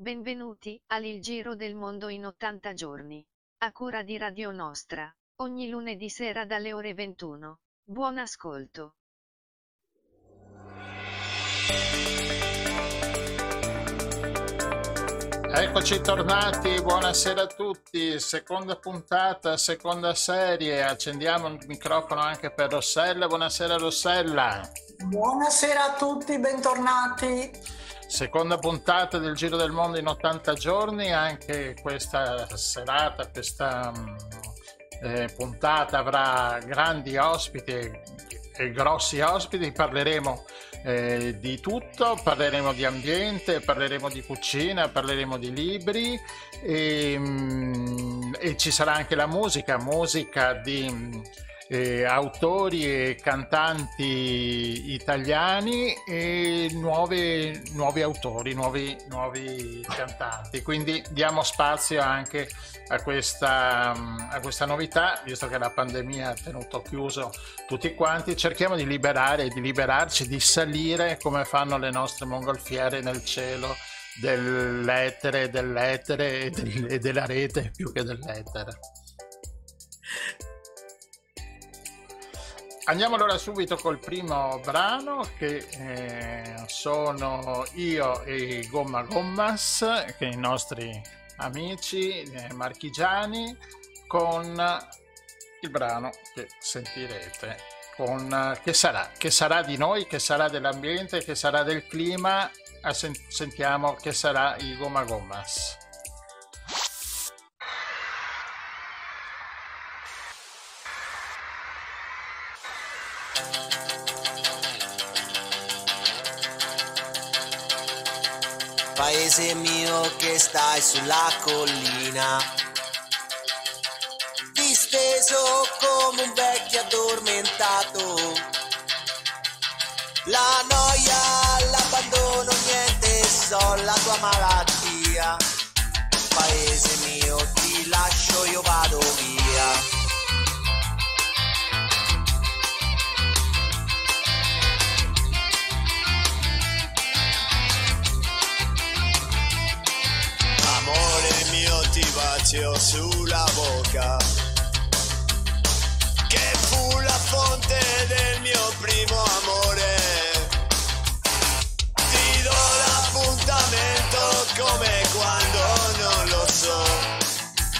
Benvenuti al Il Giro del Mondo in 80 giorni. A cura di Radio Nostra, ogni lunedì sera dalle ore 21. Buon ascolto. Eccoci tornati, buonasera a tutti, seconda puntata, seconda serie, accendiamo il microfono anche per Rossella, buonasera Rossella. Buonasera a tutti, bentornati. Seconda puntata del Giro del Mondo in 80 giorni, anche questa serata, questa mm, eh, puntata avrà grandi ospiti e grossi ospiti, parleremo eh, di tutto, parleremo di ambiente, parleremo di cucina, parleremo di libri. E, mm, e ci sarà anche la musica, musica di eh, autori e cantanti italiani e nuovi, nuovi autori, nuovi, nuovi, cantanti. Quindi diamo spazio anche a questa, a questa novità, visto che la pandemia ha tenuto chiuso tutti quanti, cerchiamo di liberare, di liberarci, di salire come fanno le nostre mongolfiere nel cielo dell'etere, dell'etere e, del, e della rete più che dell'etere. Andiamo allora subito col primo brano che eh, sono io e Gomma Gommas, che i nostri amici eh, marchigiani, con il brano che sentirete, con che sarà, che sarà di noi, che sarà dell'ambiente, che sarà del clima, sentiamo che sarà i Gomma Gommas. Paese mio che stai sulla collina, disteso come un vecchio addormentato. La noia, l'abbandono, niente, so la tua malattia. Paese mio, ti lascio, io vado via. Bacio sulla bocca, che fu la fonte del mio primo amore. Ti do l'appuntamento come quando non lo so,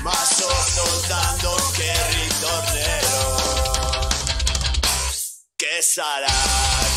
ma so soltanto che ritornerò. Che sarà?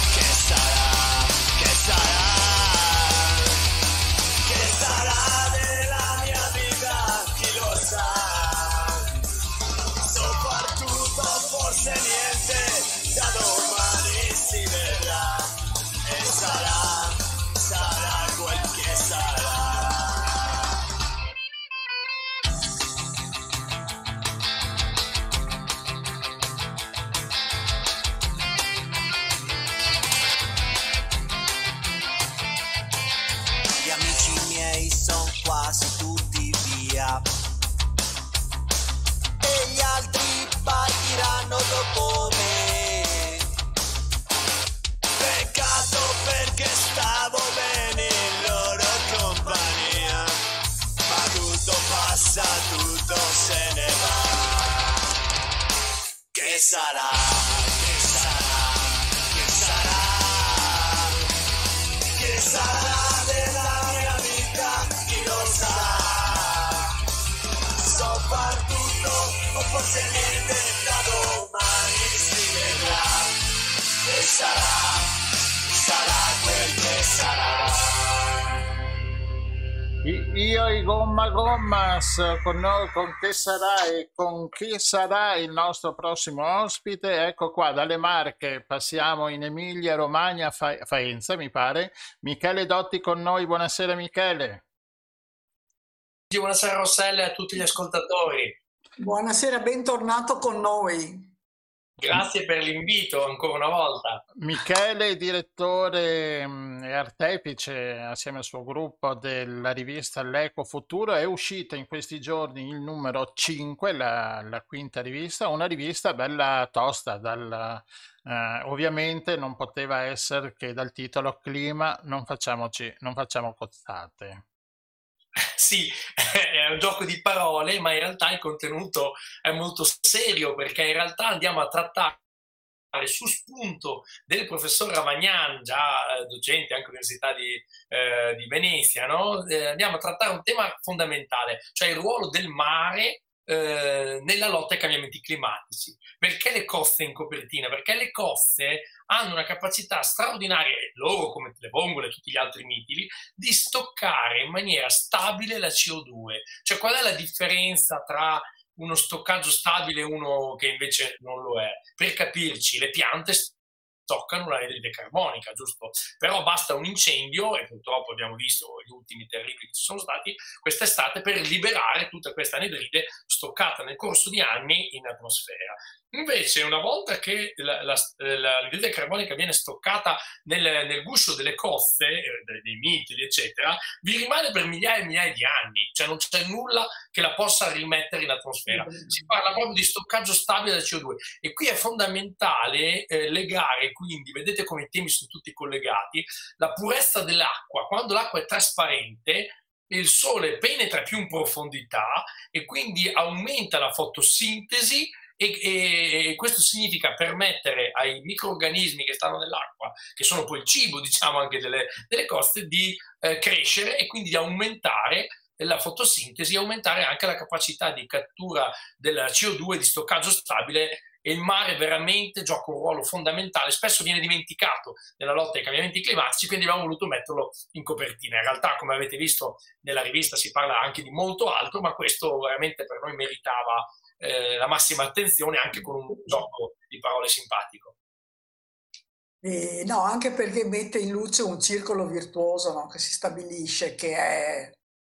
Con noi, con che sarà e con chi sarà il nostro prossimo ospite. Ecco qua, dalle Marche passiamo in Emilia Romagna, Fa- Faenza mi pare. Michele Dotti con noi, buonasera Michele. Buonasera Rossella e a tutti gli ascoltatori. Buonasera, bentornato con noi. Grazie per l'invito ancora una volta. Michele, direttore mm, e artefice assieme al suo gruppo della rivista L'Eco Futuro, è uscita in questi giorni il numero 5, la, la quinta rivista, una rivista bella tosta, dal, eh, ovviamente non poteva essere che dal titolo Clima non, facciamoci, non facciamo cozzate. Sì, è un gioco di parole, ma in realtà il contenuto è molto serio perché in realtà andiamo a trattare su spunto del professor Ravagnan, già eh, docente anche all'Università di, eh, di Venezia, no? eh, andiamo a trattare un tema fondamentale, cioè il ruolo del mare eh, nella lotta ai cambiamenti climatici. Perché le coste in copertina? Perché le coste hanno una capacità straordinaria, loro come le vongole e tutti gli altri mitili, di stoccare in maniera stabile la CO2. Cioè qual è la differenza tra uno stoccaggio stabile e uno che invece non lo è? Per capirci, le piante stoccano l'anidride carbonica, giusto? Però basta un incendio, e purtroppo abbiamo visto gli ultimi terribili che ci sono stati quest'estate, per liberare tutta questa anidride stoccata nel corso di anni in atmosfera. Invece, una volta che l'anidride carbonica viene stoccata nel, nel guscio delle coste, eh, dei mitili, eccetera, vi rimane per migliaia e migliaia di anni, cioè non c'è nulla che la possa rimettere in atmosfera. Si parla proprio di stoccaggio stabile del CO2 e qui è fondamentale eh, legare, quindi, vedete come i temi sono tutti collegati, la purezza dell'acqua. Quando l'acqua è trasparente, il sole penetra più in profondità e quindi aumenta la fotosintesi e, e, e, questo significa permettere ai microorganismi che stanno nell'acqua, che sono poi il cibo, diciamo, anche delle, delle coste, di eh, crescere e quindi di aumentare la fotosintesi e aumentare anche la capacità di cattura del CO2 di stoccaggio stabile e il mare veramente gioca un ruolo fondamentale, spesso viene dimenticato nella lotta ai cambiamenti climatici, quindi abbiamo voluto metterlo in copertina. In realtà, come avete visto nella rivista, si parla anche di molto altro, ma questo veramente per noi meritava eh, la massima attenzione anche con un gioco di parole simpatico. Eh, no, anche perché mette in luce un circolo virtuoso no, che si stabilisce, che è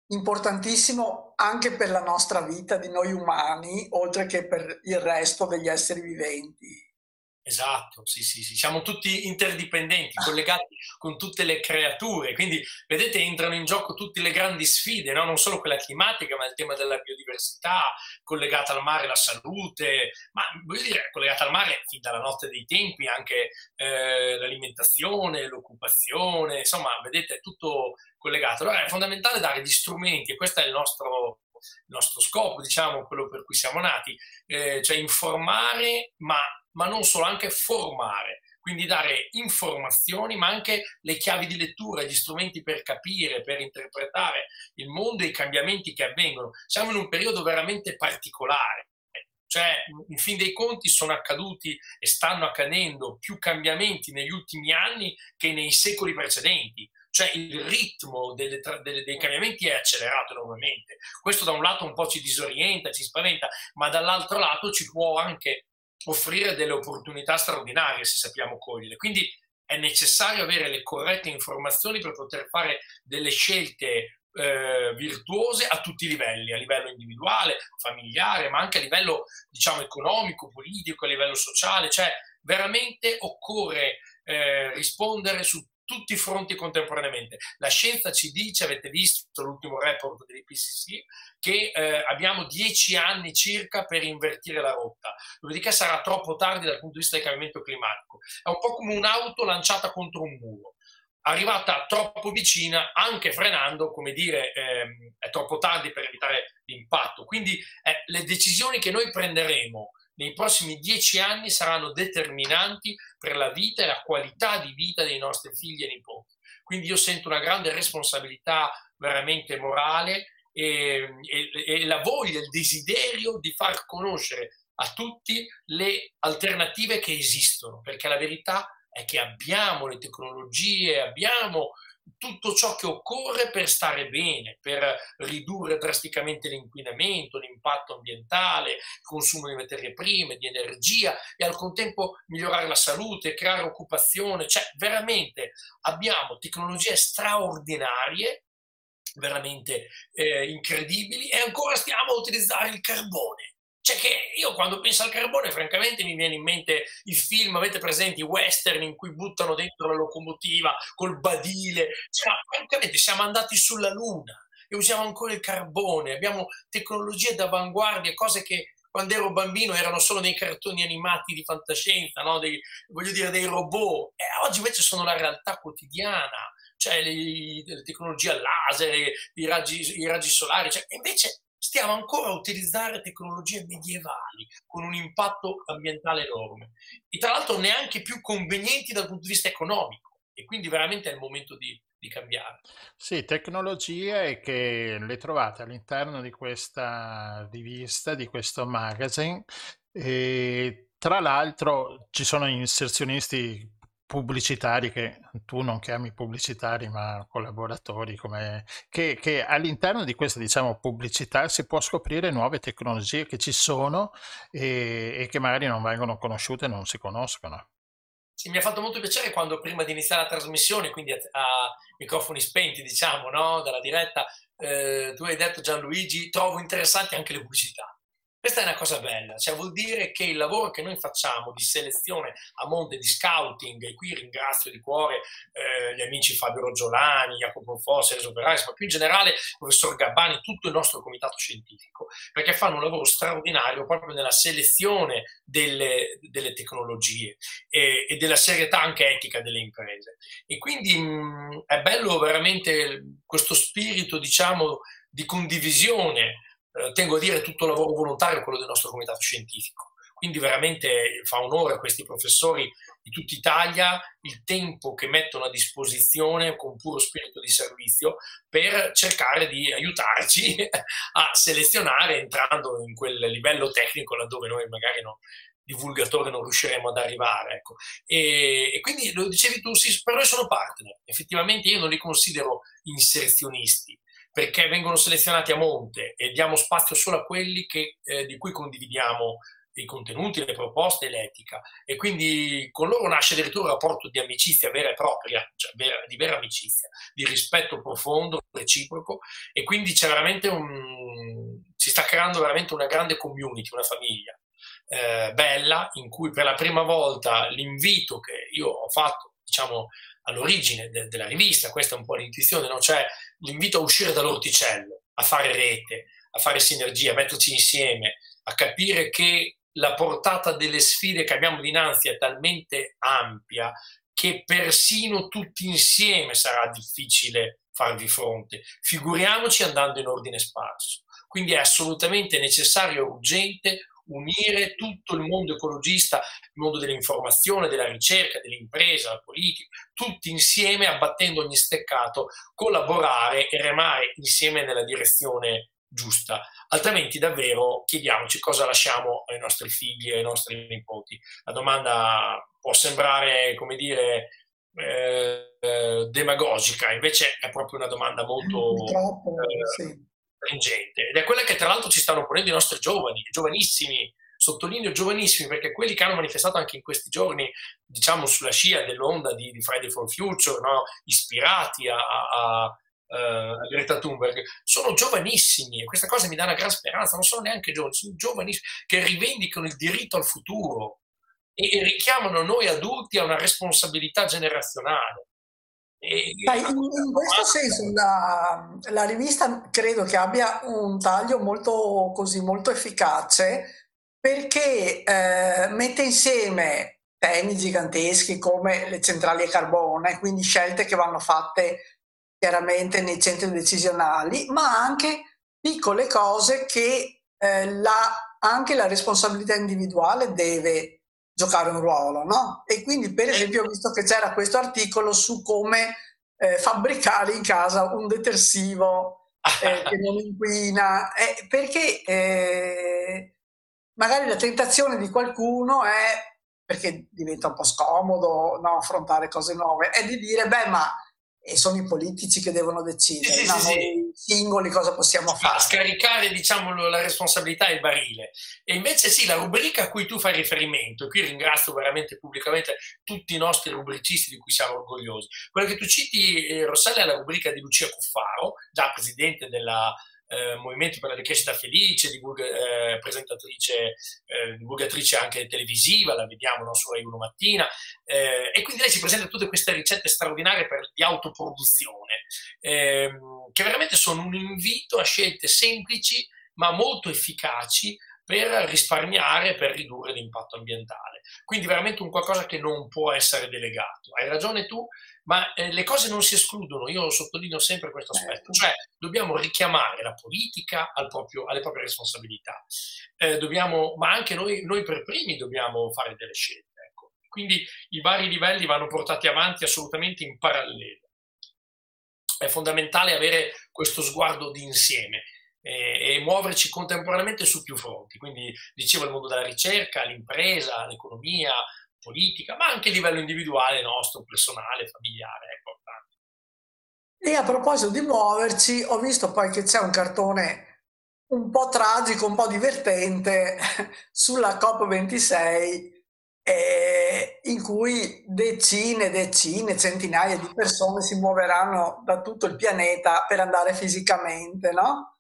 importantissimo anche per la nostra vita di noi umani, oltre che per il resto degli esseri viventi. Esatto, sì, sì, sì, siamo tutti interdipendenti, collegati con tutte le creature, quindi vedete entrano in gioco tutte le grandi sfide, no? non solo quella climatica, ma il tema della biodiversità, collegata al mare la salute, ma voglio dire, collegata al mare fin dalla notte dei tempi anche eh, l'alimentazione, l'occupazione, insomma, vedete, è tutto collegato. Allora è fondamentale dare gli strumenti, e questo è il nostro il nostro scopo, diciamo, quello per cui siamo nati, eh, cioè informare, ma ma non solo, anche formare, quindi dare informazioni, ma anche le chiavi di lettura, gli strumenti per capire, per interpretare il mondo e i cambiamenti che avvengono. Siamo in un periodo veramente particolare. Cioè, in fin dei conti sono accaduti e stanno accadendo più cambiamenti negli ultimi anni che nei secoli precedenti. Cioè il ritmo delle, delle, dei cambiamenti è accelerato enormemente. Questo da un lato un po' ci disorienta, ci spaventa, ma dall'altro lato ci può anche offrire delle opportunità straordinarie se sappiamo cogliere. Quindi è necessario avere le corrette informazioni per poter fare delle scelte eh, virtuose a tutti i livelli, a livello individuale, familiare, ma anche a livello diciamo economico, politico, a livello sociale, cioè veramente occorre eh, rispondere su tutti i fronti contemporaneamente. La scienza ci dice, avete visto l'ultimo report dell'IPCC, che eh, abbiamo dieci anni circa per invertire la rotta, dopodiché sarà troppo tardi dal punto di vista del cambiamento climatico. È un po' come un'auto lanciata contro un muro arrivata troppo vicina, anche frenando, come dire, ehm, è troppo tardi per evitare l'impatto. Quindi eh, le decisioni che noi prenderemo nei prossimi dieci anni saranno determinanti per la vita e la qualità di vita dei nostri figli e nipoti. Quindi io sento una grande responsabilità veramente morale e, e, e la voglia, il desiderio di far conoscere a tutti le alternative che esistono, perché la verità è che abbiamo le tecnologie, abbiamo tutto ciò che occorre per stare bene, per ridurre drasticamente l'inquinamento, l'impatto ambientale, il consumo di materie prime, di energia e al contempo migliorare la salute, creare occupazione. Cioè, veramente abbiamo tecnologie straordinarie, veramente eh, incredibili e ancora stiamo a utilizzare il carbone cioè che io quando penso al carbone, francamente, mi viene in mente il film, avete presenti, i western in cui buttano dentro la locomotiva col badile. Cioè, francamente, siamo andati sulla Luna e usiamo ancora il carbone, abbiamo tecnologie d'avanguardia, cose che quando ero bambino erano solo dei cartoni animati di fantascienza, no? dei, voglio dire, dei robot. E oggi invece sono la realtà quotidiana. cioè le, le tecnologie laser, i raggi, i raggi solari, cioè, invece stiamo ancora a utilizzare tecnologie medievali con un impatto ambientale enorme e tra l'altro neanche più convenienti dal punto di vista economico e quindi veramente è il momento di, di cambiare. Sì, tecnologie che le trovate all'interno di questa rivista, di questo magazine e tra l'altro ci sono inserzionisti pubblicitari che tu non chiami pubblicitari ma collaboratori come, che, che, all'interno di questa diciamo pubblicità si può scoprire nuove tecnologie che ci sono e, e che magari non vengono conosciute non si conoscono. Sì, mi ha fatto molto piacere quando prima di iniziare la trasmissione, quindi a, a microfoni spenti, diciamo, no? dalla diretta, eh, tu hai detto Gianluigi, trovo interessanti anche le pubblicità. Questa è una cosa bella, cioè vuol dire che il lavoro che noi facciamo di selezione a monte, di scouting, e qui ringrazio di cuore eh, gli amici Fabio Roggiolani, Jacopo Fossi, Enzo Perais, ma più in generale il professor Gabbani, tutto il nostro comitato scientifico, perché fanno un lavoro straordinario proprio nella selezione delle, delle tecnologie e, e, della serietà anche etica delle imprese. E quindi mh, è bello veramente questo spirito, diciamo, di condivisione eh, tengo a dire tutto lavoro volontario, quello del nostro comitato scientifico. Quindi veramente fa onore a questi professori di tutta Italia il tempo che mettono a disposizione con puro spirito di servizio per cercare di aiutarci a selezionare entrando in quel livello tecnico laddove noi magari no, divulgatori non riusciremo ad arrivare. Ecco. E, e, quindi lo dicevi tu, sì, per noi sono partner. Effettivamente io non li considero inserzionisti, perché vengono selezionati a monte e diamo spazio solo a quelli che, eh, di cui condividiamo i contenuti, le proposte l'etica. E quindi con loro nasce addirittura un rapporto di amicizia vera e propria, cioè vera, di vera amicizia, di rispetto profondo, reciproco, e quindi c'è veramente un, si sta creando veramente una grande community, una famiglia eh, bella, in cui per la prima volta l'invito che io ho fatto, diciamo, all'origine de- della rivista, questa è un po' l'intuizione, no? cioè l'invito a uscire dall'orticello, a fare rete, a fare sinergia, a metterci insieme, a capire che la portata delle sfide che abbiamo dinanzi è talmente ampia che persino tutti insieme sarà difficile farvi fronte. Figuriamoci andando in ordine sparso. Quindi è assolutamente necessario e urgente unire tutto il mondo ecologista, il mondo dell'informazione, della ricerca, dell'impresa, la politica, tutti insieme, abbattendo ogni steccato, collaborare e remare insieme nella direzione giusta. Altrimenti davvero chiediamoci cosa lasciamo ai nostri figli e ai nostri nipoti. La domanda può sembrare, come dire, eh, demagogica, invece è proprio una domanda molto... Troppo, eh, sì stringente ed è quella che tra l'altro ci stanno ponendo i nostri giovani, giovanissimi, sottolineo giovanissimi perché quelli che hanno manifestato anche in questi giorni, diciamo sulla scia dell'onda di, di Friday for Future, no? ispirati a, a, a a Greta Thunberg, sono giovanissimi e questa cosa mi dà una gran speranza, non sono neanche giovani, sono giovanissimi che rivendicano il diritto al futuro e richiamano noi adulti a una responsabilità generazionale. Dai, in, in, questo senso la, la, rivista credo che abbia un taglio molto, così, molto efficace perché eh, mette insieme temi giganteschi come le centrali a carbone, quindi scelte che vanno fatte chiaramente nei centri decisionali, ma anche piccole cose che eh, la, anche la responsabilità individuale deve giocare un ruolo, no? E quindi per esempio ho visto che c'era questo articolo su come eh, fabbricare in casa un detersivo eh, che non inquina, eh, perché magari la tentazione di qualcuno è, perché diventa un po' scomodo no, affrontare cose nuove, è di dire, beh ma e sono i politici che devono decidere, sì, no? sì, noi sì. singoli cosa possiamo fare. Scaricare diciamo, la responsabilità e il barile. E invece sì, la rubrica a cui tu fai riferimento, e qui ringrazio veramente pubblicamente tutti i nostri rubricisti di cui siamo orgogliosi, quella che tu citi, eh, Rossella, è la rubrica di Lucia Cuffaro, già presidente della eh, Movimento per la Ricrescita Felice, divulga, eh, presentatrice, eh, divulgatrice anche televisiva, la vediamo no, su Rai 1 Mattina, eh, e quindi lei ci presenta tutte queste ricette straordinarie per, di autoproduzione, ehm, che veramente sono un invito a scelte semplici ma molto efficaci per risparmiare, per ridurre l'impatto ambientale. Quindi veramente un qualcosa che non può essere delegato. Hai ragione tu, ma eh, le cose non si escludono, io sottolineo sempre questo aspetto, cioè dobbiamo richiamare la politica al proprio, alle proprie responsabilità, eh, dobbiamo, ma anche noi, noi, per primi dobbiamo fare delle scelte. Ecco. Quindi i vari livelli vanno portati avanti assolutamente in parallelo. È fondamentale avere questo sguardo d'insieme e, e muoverci contemporaneamente su più fronti. Quindi dicevo il mondo della ricerca, l'impresa, l'economia, politica, ma anche a livello individuale nostro, personale, familiare, è importante. E a proposito di muoverci, ho visto poi che c'è un cartone un po' tragico, un po' divertente sulla COP26 eh, in cui decine, decine, centinaia di persone si muoveranno da tutto il pianeta per andare fisicamente, no?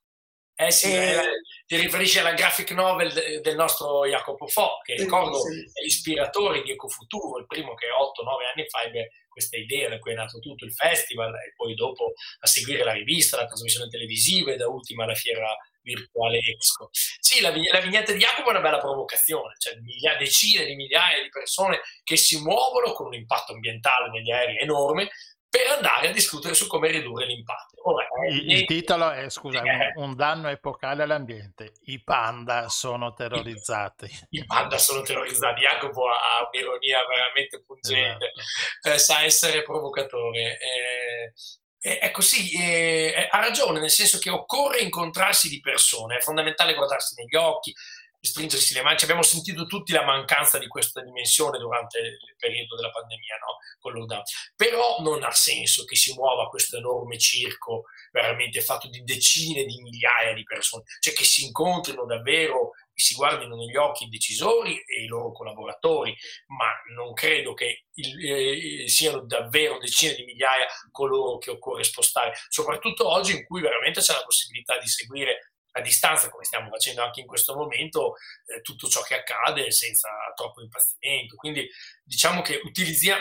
Eh sì. Eh, ti riferisci alla graphic novel del nostro Jacopo Fo, che ricordo sì, sì. è l'ispiratore di Ecofuturo, il primo che 8-9 anni fa ebbe questa idea da cui è nato tutto il festival e poi dopo a seguire la rivista, la trasmissione televisiva e da ultima la fiera virtuale Expo. Sì, la, la vignetta di Jacopo è una bella provocazione, cioè migliaia, decine di migliaia di persone che si muovono con un impatto ambientale negli aerei enorme per andare a discutere su come ridurre l'impatto. Ora, il, il, titolo è, scusa, eh, un, un, danno epocale all'ambiente. I panda sono terrorizzati. I, panda sono terrorizzati. Jacopo ha un'ironia veramente pungente, esatto. eh, sa essere provocatore. Eh, è così, eh, ha ragione, nel senso che occorre incontrarsi di persone, è fondamentale guardarsi negli occhi, stringersi le mani. Abbiamo sentito tutti la mancanza di questa dimensione durante il periodo della pandemia, no? con lockdown. Però non ha senso che si muova questo enorme circo veramente fatto di decine di migliaia di persone, cioè che si incontrino davvero si guardino negli occhi i decisori e i loro collaboratori, ma non credo che il, eh, siano davvero decine di migliaia coloro che occorre spostare, soprattutto oggi in cui veramente c'è la possibilità di seguire a distanza, come stiamo facendo anche in questo momento, eh, tutto ciò che accade senza troppo impazzimento. Quindi diciamo che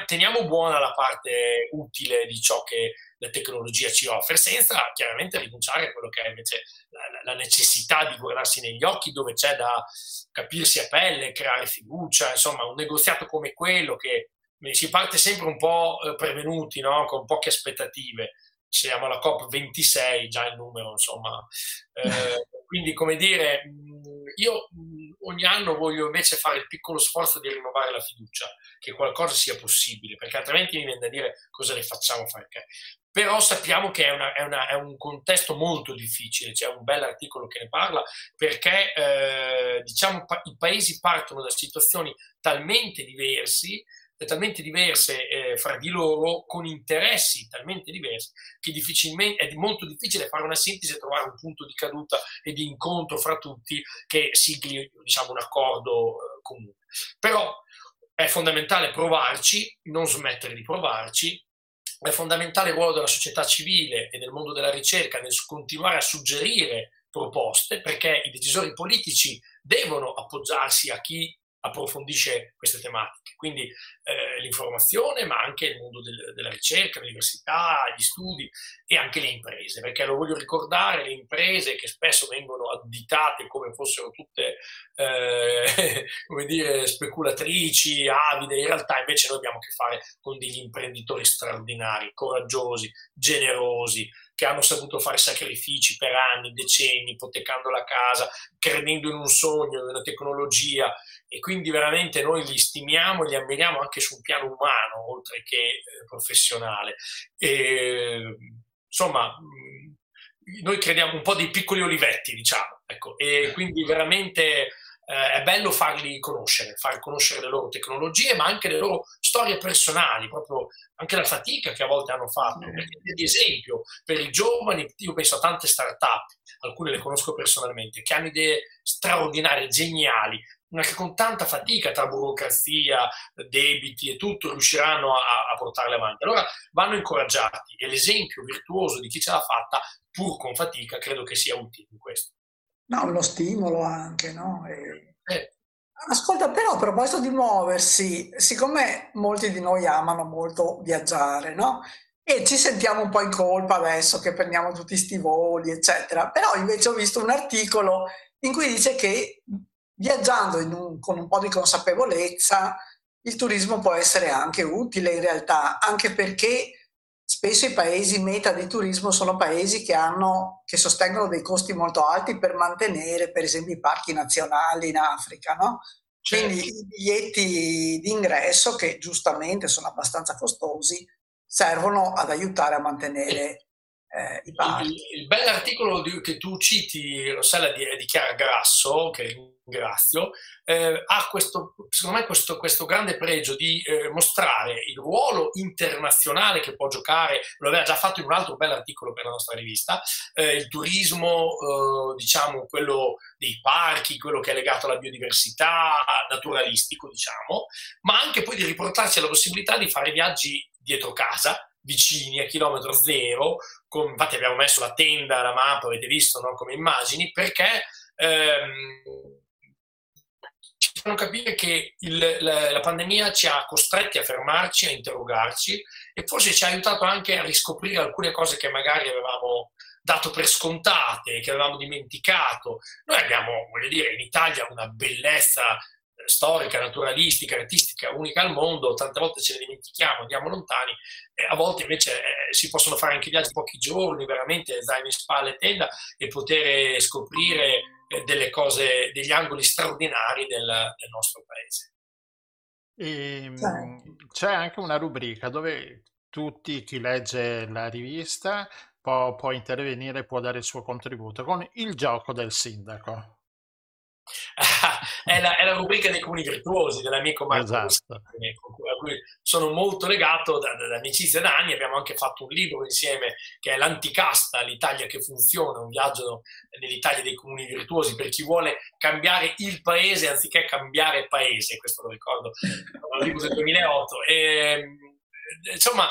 teniamo buona la parte utile di ciò che la tecnologia ci offre, senza chiaramente rinunciare a quello che è invece la, la necessità di guardarsi negli occhi, dove c'è da capirsi a pelle, creare fiducia, insomma un negoziato come quello che si parte sempre un po' eh, prevenuti, no? con poche aspettative siamo alla COP26, già il numero, insomma. Eh, quindi, come dire, io ogni anno voglio invece fare il piccolo sforzo di rinnovare la fiducia, che qualcosa sia possibile, perché altrimenti mi viene da dire cosa ne facciamo fare. Però sappiamo che è, una, è, una, è, un contesto molto difficile, c'è un bel articolo che ne parla, perché eh, diciamo, pa- i paesi partono da situazioni talmente diversi talmente diverse eh, fra di loro, con interessi talmente diversi, che difficilmente, è molto difficile fare una sintesi e trovare un punto di caduta e di incontro fra tutti che sigli diciamo, un accordo eh, comune. Però è fondamentale provarci, non smettere di provarci, è fondamentale il ruolo della società civile e del mondo della ricerca nel continuare a suggerire proposte, perché i decisori politici devono appoggiarsi a chi approfondisce queste tematiche. Quindi eh, l'informazione, ma anche il mondo del, della ricerca, l'università, gli studi e anche le imprese, perché lo voglio ricordare, le imprese che spesso vengono additate come fossero tutte, eh, come dire, speculatrici, avide, in realtà invece noi abbiamo a che fare con degli imprenditori straordinari, coraggiosi, generosi, che hanno saputo fare sacrifici per anni, decenni, ipotecando la casa, credendo in un sogno, in una tecnologia e quindi veramente noi li stimiamo e li ammiriamo anche su un piano umano, oltre che eh, professionale. E, insomma, noi crediamo un po' dei piccoli olivetti, diciamo, ecco, e quindi veramente eh, è bello farli conoscere, far conoscere le loro tecnologie, ma anche le loro storie personali, proprio anche la fatica che a volte hanno fatto. Perché, ad esempio, per i giovani, io penso a tante start-up, alcune le conosco personalmente, che hanno idee straordinarie, geniali, che con tanta fatica tra burocrazia, debiti e tutto riusciranno a, a portarle avanti. Allora vanno incoraggiati e l'esempio virtuoso di chi ce l'ha fatta, pur con fatica, credo che sia utile in questo. No, lo stimolo anche, no? E... Eh. Ascolta, però a proposito di muoversi, siccome molti di noi amano molto viaggiare, no? E ci sentiamo un po' in colpa adesso che prendiamo tutti sti voli, eccetera. Però invece ho visto un articolo in cui dice che viaggiando un, con un po' di consapevolezza, il turismo può essere anche utile in realtà, anche perché spesso i paesi meta di turismo sono paesi che, hanno, che sostengono dei costi molto alti per mantenere, per esempio, i parchi nazionali in Africa, no? Certo. Quindi i biglietti d'ingresso, che giustamente sono abbastanza costosi, servono ad aiutare a mantenere eh, i parchi. Il, il bell'articolo di, che tu citi, Rossella, di, di Chiara Grasso, che ringrazio, eh, ha questo, secondo me questo, questo grande pregio di eh, mostrare il ruolo internazionale che può giocare, lo aveva già fatto in un altro bell'articolo per la nostra rivista, eh, il turismo, eh, diciamo, quello dei parchi, quello che è legato alla biodiversità, naturalistico, diciamo, ma anche poi di riportarci alla possibilità di fare viaggi dietro casa, vicini a chilometro zero, con, infatti abbiamo messo la tenda, la mappa, avete visto no? come immagini, perché ehm, ci fanno capire che il, la, la, pandemia ci ha costretti a fermarci, a interrogarci e forse ci ha aiutato anche a riscoprire alcune cose che magari avevamo dato per scontate, che avevamo dimenticato. Noi abbiamo, voglio dire, in Italia una bellezza storica, naturalistica, artistica unica al mondo, tante volte ce ne dimentichiamo, andiamo lontani, a volte invece eh, si possono fare anche viaggi di pochi giorni, veramente zaino in spalla e tenda e poter scoprire eh, delle cose, degli angoli straordinari del, del nostro paese. E, ehm, c'è anche una rubrica dove tutti, chi legge la rivista, può, può intervenire, può dare il suo contributo con il gioco del sindaco. è, la, è, la, rubrica dei comuni virtuosi dell'amico Marco esatto. a cui sono molto legato da, da, da, amicizia da anni. Abbiamo anche fatto un libro insieme che è L'Anticasta, l'Italia che funziona, un viaggio nell'Italia dei comuni virtuosi per chi vuole cambiare il paese anziché cambiare paese. Questo lo ricordo, un libro del 2008. E, insomma,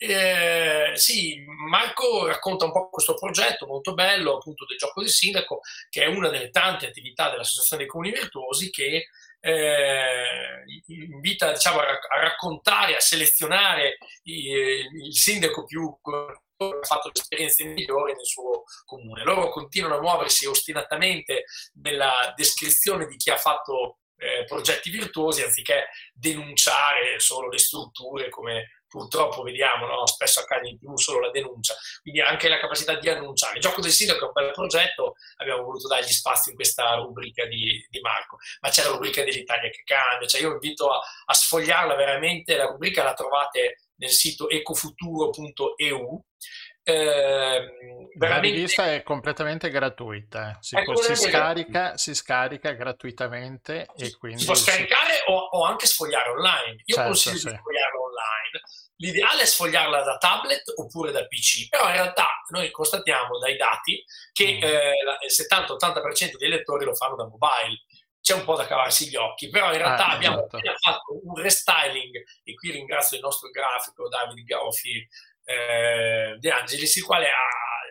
eh, sì, Marco racconta un po' questo progetto molto bello, appunto del gioco del sindaco, che è una delle tante attività dell'Associazione dei Comuni Virtuosi che eh, invita diciamo, a, raccontare, a selezionare il, il sindaco più ha fatto le esperienze migliori nel suo comune. Loro continuano a muoversi ostinatamente nella descrizione di chi ha fatto eh, progetti virtuosi anziché denunciare solo le strutture come purtroppo vediamo, no? spesso accade di più solo la denuncia, quindi anche la capacità di annunciare. Il gioco del sindaco è un bel progetto, abbiamo voluto dargli spazio in questa rubrica di, di Marco, ma c'è la rubrica dell'Italia che cambia, cioè io invito a, a sfogliarla veramente, la rubrica la trovate nel sito ecofuturo.eu eh, la rivista è completamente gratuita, si, può, si, scarica, si, scarica, gratuitamente e quindi... Si può scaricare si... O, o, anche sfogliare online. Io certo, consiglio sì. di sfogliarla online. L'ideale è sfogliarla da tablet oppure da PC, però in realtà noi constatiamo dai dati che mm. eh, il 70-80% dei lettori lo fanno da mobile c'è un po' da cavarsi gli occhi, però in realtà ah, abbiamo esatto. fatto un restyling e qui ringrazio il nostro grafico Davide Gaufi eh, De Angelis, il quale ha,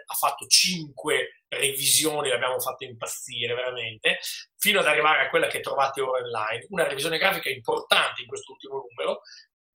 ha fatto cinque revisioni, l'abbiamo fatto impazzire veramente, fino ad arrivare a quella che trovate ora online. Una revisione grafica importante in quest'ultimo numero,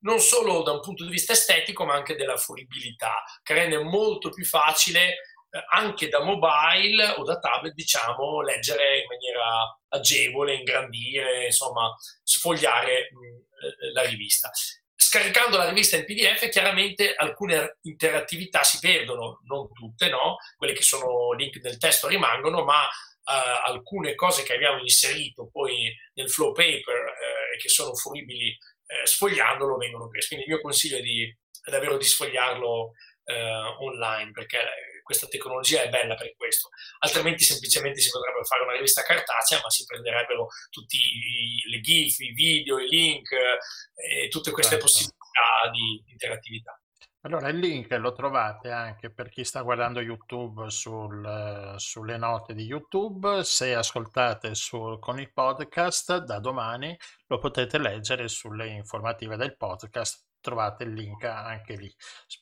non solo da un punto di vista estetico, ma anche della fruibilità, che rende molto più facile eh, anche da mobile o da tablet, diciamo, leggere in maniera agevole, ingrandire, insomma, sfogliare mh, la rivista. Scaricando la rivista in PDF chiaramente alcune interattività si perdono, non tutte, no? quelle che sono link nel testo rimangono, ma uh, alcune cose che abbiamo inserito poi nel flow paper e uh, che sono fruibili uh, sfogliandolo vengono prese. Quindi il mio consiglio è, di, è davvero di sfogliarlo online perché questa tecnologia è bella per questo, altrimenti semplicemente si potrebbe fare una rivista cartacea, ma si prenderebbero tutti i, le GIF, i video, i link eh, e tutte queste certo. possibilità di interattività. Allora, il link lo trovate anche per chi sta guardando YouTube sul, sulle note di YouTube. Se ascoltate su, con il podcast, da domani lo potete leggere sulle informative del podcast trovate il link anche lì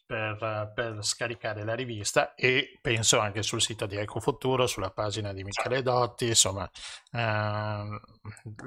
per, per, scaricare la rivista e penso anche sul sito di Ecofuturo, sulla pagina di Michele Dotti, insomma, ehm,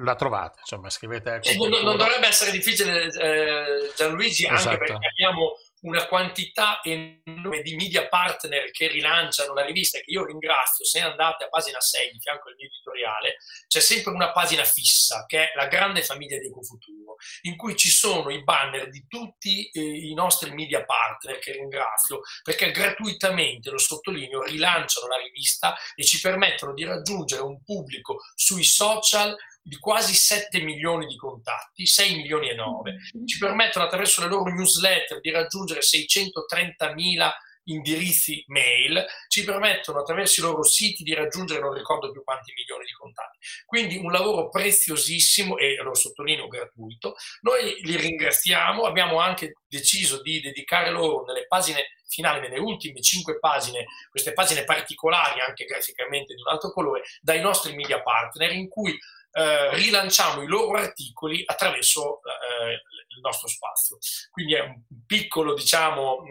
la trovate, insomma, scrivete Ecofuturo. Non, non dovrebbe essere difficile, eh, Gianluigi, esatto. anche perché abbiamo una quantità enorme di media partner che rilanciano la rivista, che io ringrazio, se andate a pagina 6 di fianco al mio editoriale, c'è sempre una pagina fissa che è la grande famiglia di Ecofuturo, in cui ci sono i banner di tutti eh, i nostri media partner, che ringrazio, perché gratuitamente, lo sottolineo, rilanciano la rivista e ci permettono di raggiungere un pubblico sui social di quasi 7 milioni di contatti, 6 milioni e 9, mm-hmm. ci permettono attraverso le loro newsletter di raggiungere 630 mila indirizzi mail, ci permettono attraverso i loro siti di raggiungere non ricordo più quanti milioni di contatti. Quindi un lavoro preziosissimo e lo sottolineo gratuito. Noi li ringraziamo, abbiamo anche deciso di dedicare loro nelle pagine finali, nelle ultime cinque pagine, queste pagine particolari anche graficamente di un altro colore, dai nostri media partner in cui eh, rilanciamo i loro articoli attraverso eh, il nostro spazio. Quindi è un piccolo diciamo,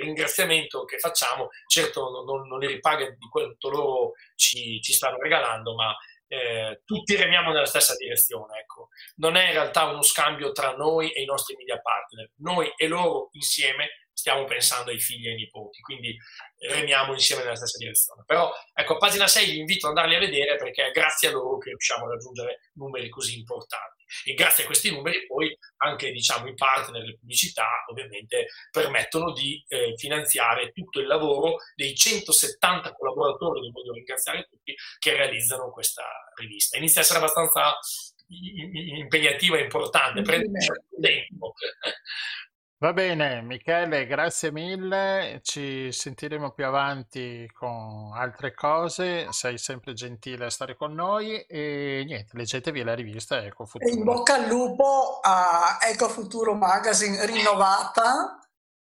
ringraziamento che facciamo, certo non, non li ripaga di quanto loro ci, ci stanno regalando, ma eh, tutti remiamo nella stessa direzione. Ecco. Non è in realtà uno scambio tra noi e i nostri media partner, noi e loro insieme stiamo pensando ai figli e ai nipoti, quindi remiamo insieme nella stessa direzione. Però ecco, a pagina 6 vi invito ad andarli a vedere perché è grazie a loro che riusciamo a raggiungere numeri così importanti. E grazie a questi numeri poi anche diciamo, i partner, le pubblicità ovviamente permettono di eh, finanziare tutto il lavoro dei 170 collaboratori, li voglio ringraziare tutti, che realizzano questa rivista. Inizia a essere abbastanza impegnativa e importante, prende certo tempo. Va bene, Michele, grazie mille. Ci sentiremo più avanti con altre cose. Sei sempre gentile a stare con noi e niente, leggetevi la rivista Ecofuturo. In bocca al lupo a Ecofuturo Magazine rinnovata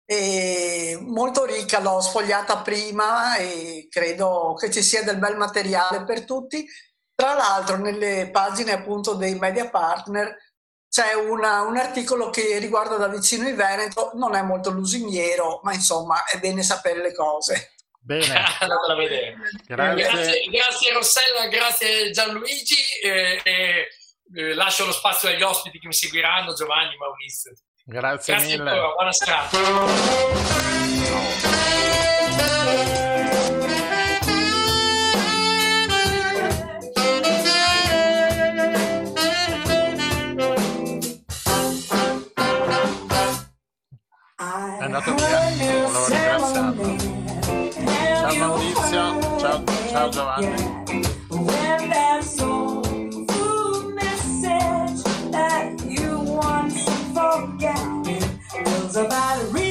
e molto ricca, l'ho sfogliata prima e credo che ci sia del bel materiale per tutti. Tra l'altro nelle pagine appunto dei media partner c'è una, un articolo che riguarda da vicino il Veneto, non è molto lusinghiero, ma insomma è bene sapere le cose. Bene, andatela a vedere. Grazie. Grazie, grazie Rossella, grazie Gianluigi. Eh, eh, eh, lascio lo spazio agli ospiti che mi seguiranno, Giovanni, Maurizio. Grazie, grazie mille. Ancora, buona serata. È andato via, volevo ringraziarlo. Ciao Maurizio, ciao, ciao Giovanni. about real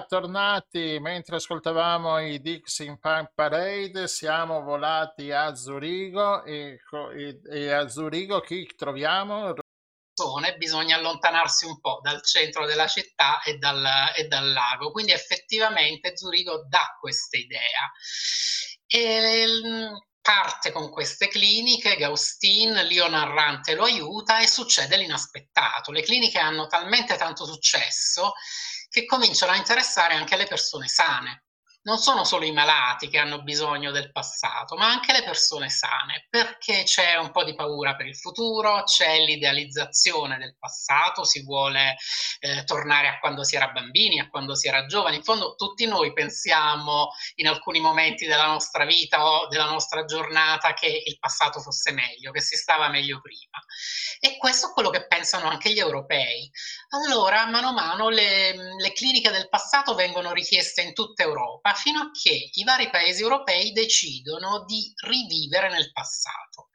tornati mentre ascoltavamo i Dixie Punk Parade, siamo volati a Zurigo e, e, e a Zurigo chi troviamo? bisogna allontanarsi un po' dal centro della città e dal, e dal lago. Quindi effettivamente Zurigo dà questa idea. E, mm, parte con queste cliniche, Gaustin, Lio Narrante lo aiuta e succede l'inaspettato. Le cliniche hanno talmente tanto successo che cominciano a interessare anche le persone sane non sono solo i malati che hanno bisogno del passato, ma anche le persone sane, perché c'è un po' di paura per il futuro, c'è l'idealizzazione del passato, si vuole eh, tornare a quando si era bambini, a quando si era giovani. In fondo tutti noi pensiamo in alcuni momenti della nostra vita o della nostra giornata che il passato fosse meglio, che si stava meglio prima. E questo è quello che pensano anche gli europei. Allora, mano a mano, le, le cliniche del passato vengono richieste in tutta Europa fino a che i vari paesi europei decidono di rivivere nel passato.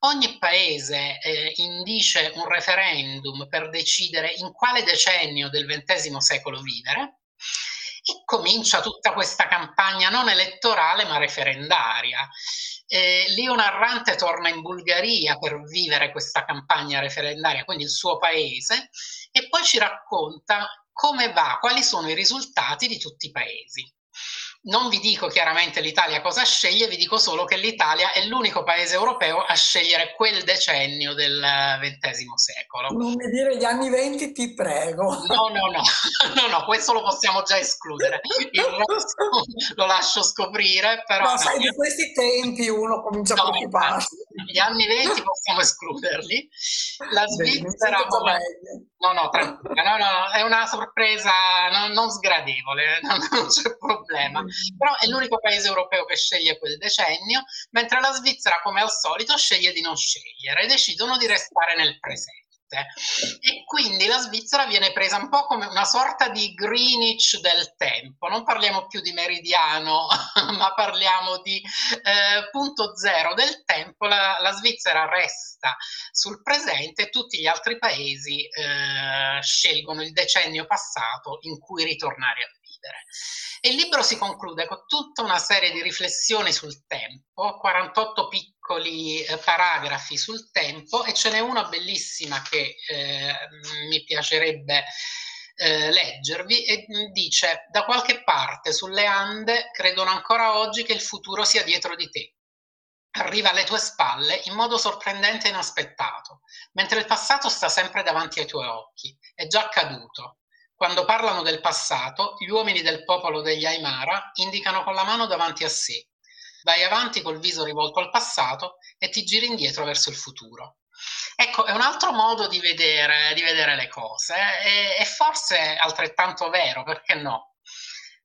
Ogni paese eh, indice un referendum per decidere in quale decennio del XX secolo vivere e comincia tutta questa campagna non elettorale ma referendaria. Eh, Leo Narrante torna in Bulgaria per vivere questa campagna referendaria, quindi il suo paese, e poi ci racconta come va, quali sono i risultati di tutti i paesi. Non vi dico chiaramente l'Italia cosa sceglie, vi dico solo che l'Italia è l'unico paese europeo a scegliere quel decennio del XX secolo. Non mi dire gli anni venti, ti prego. No, no, no, no, no questo lo possiamo già escludere. Il resto lo lascio scoprire, però... No, sai, di questi tempi uno comincia no, a preoccuparsi. Gli anni venti possiamo escluderli. La Svizzera... Bene, No, no, no, no, è una sorpresa non, non sgradevole, non, non, c'è problema. Però è l'unico paese europeo che sceglie quel decennio, mentre la Svizzera, come al solito, sceglie di non scegliere, decidono di restare nel presente e quindi la Svizzera viene presa un po' come una sorta di Greenwich del tempo. Non parliamo più di meridiano, ma parliamo di eh, punto zero del tempo. La, la, Svizzera resta sul presente tutti gli altri paesi eh, scelgono il decennio passato in cui ritornare vivere. E il libro si conclude con tutta una serie di riflessioni sul tempo, 48 piccoli eh, paragrafi sul tempo e ce n'è una bellissima che eh, mi piacerebbe eh, leggervi e dice da qualche parte sulle Ande credono ancora oggi che il futuro sia dietro di te. Arriva alle tue spalle in modo sorprendente e inaspettato, mentre il passato sta sempre davanti ai tuoi occhi. È già accaduto, quando parlano del passato, gli uomini del popolo degli Aymara indicano con la mano davanti a sé. Vai avanti col viso rivolto al passato e ti giri indietro verso il futuro. Ecco, è un altro modo di vedere, di vedere le cose e, e forse altrettanto vero, perché no?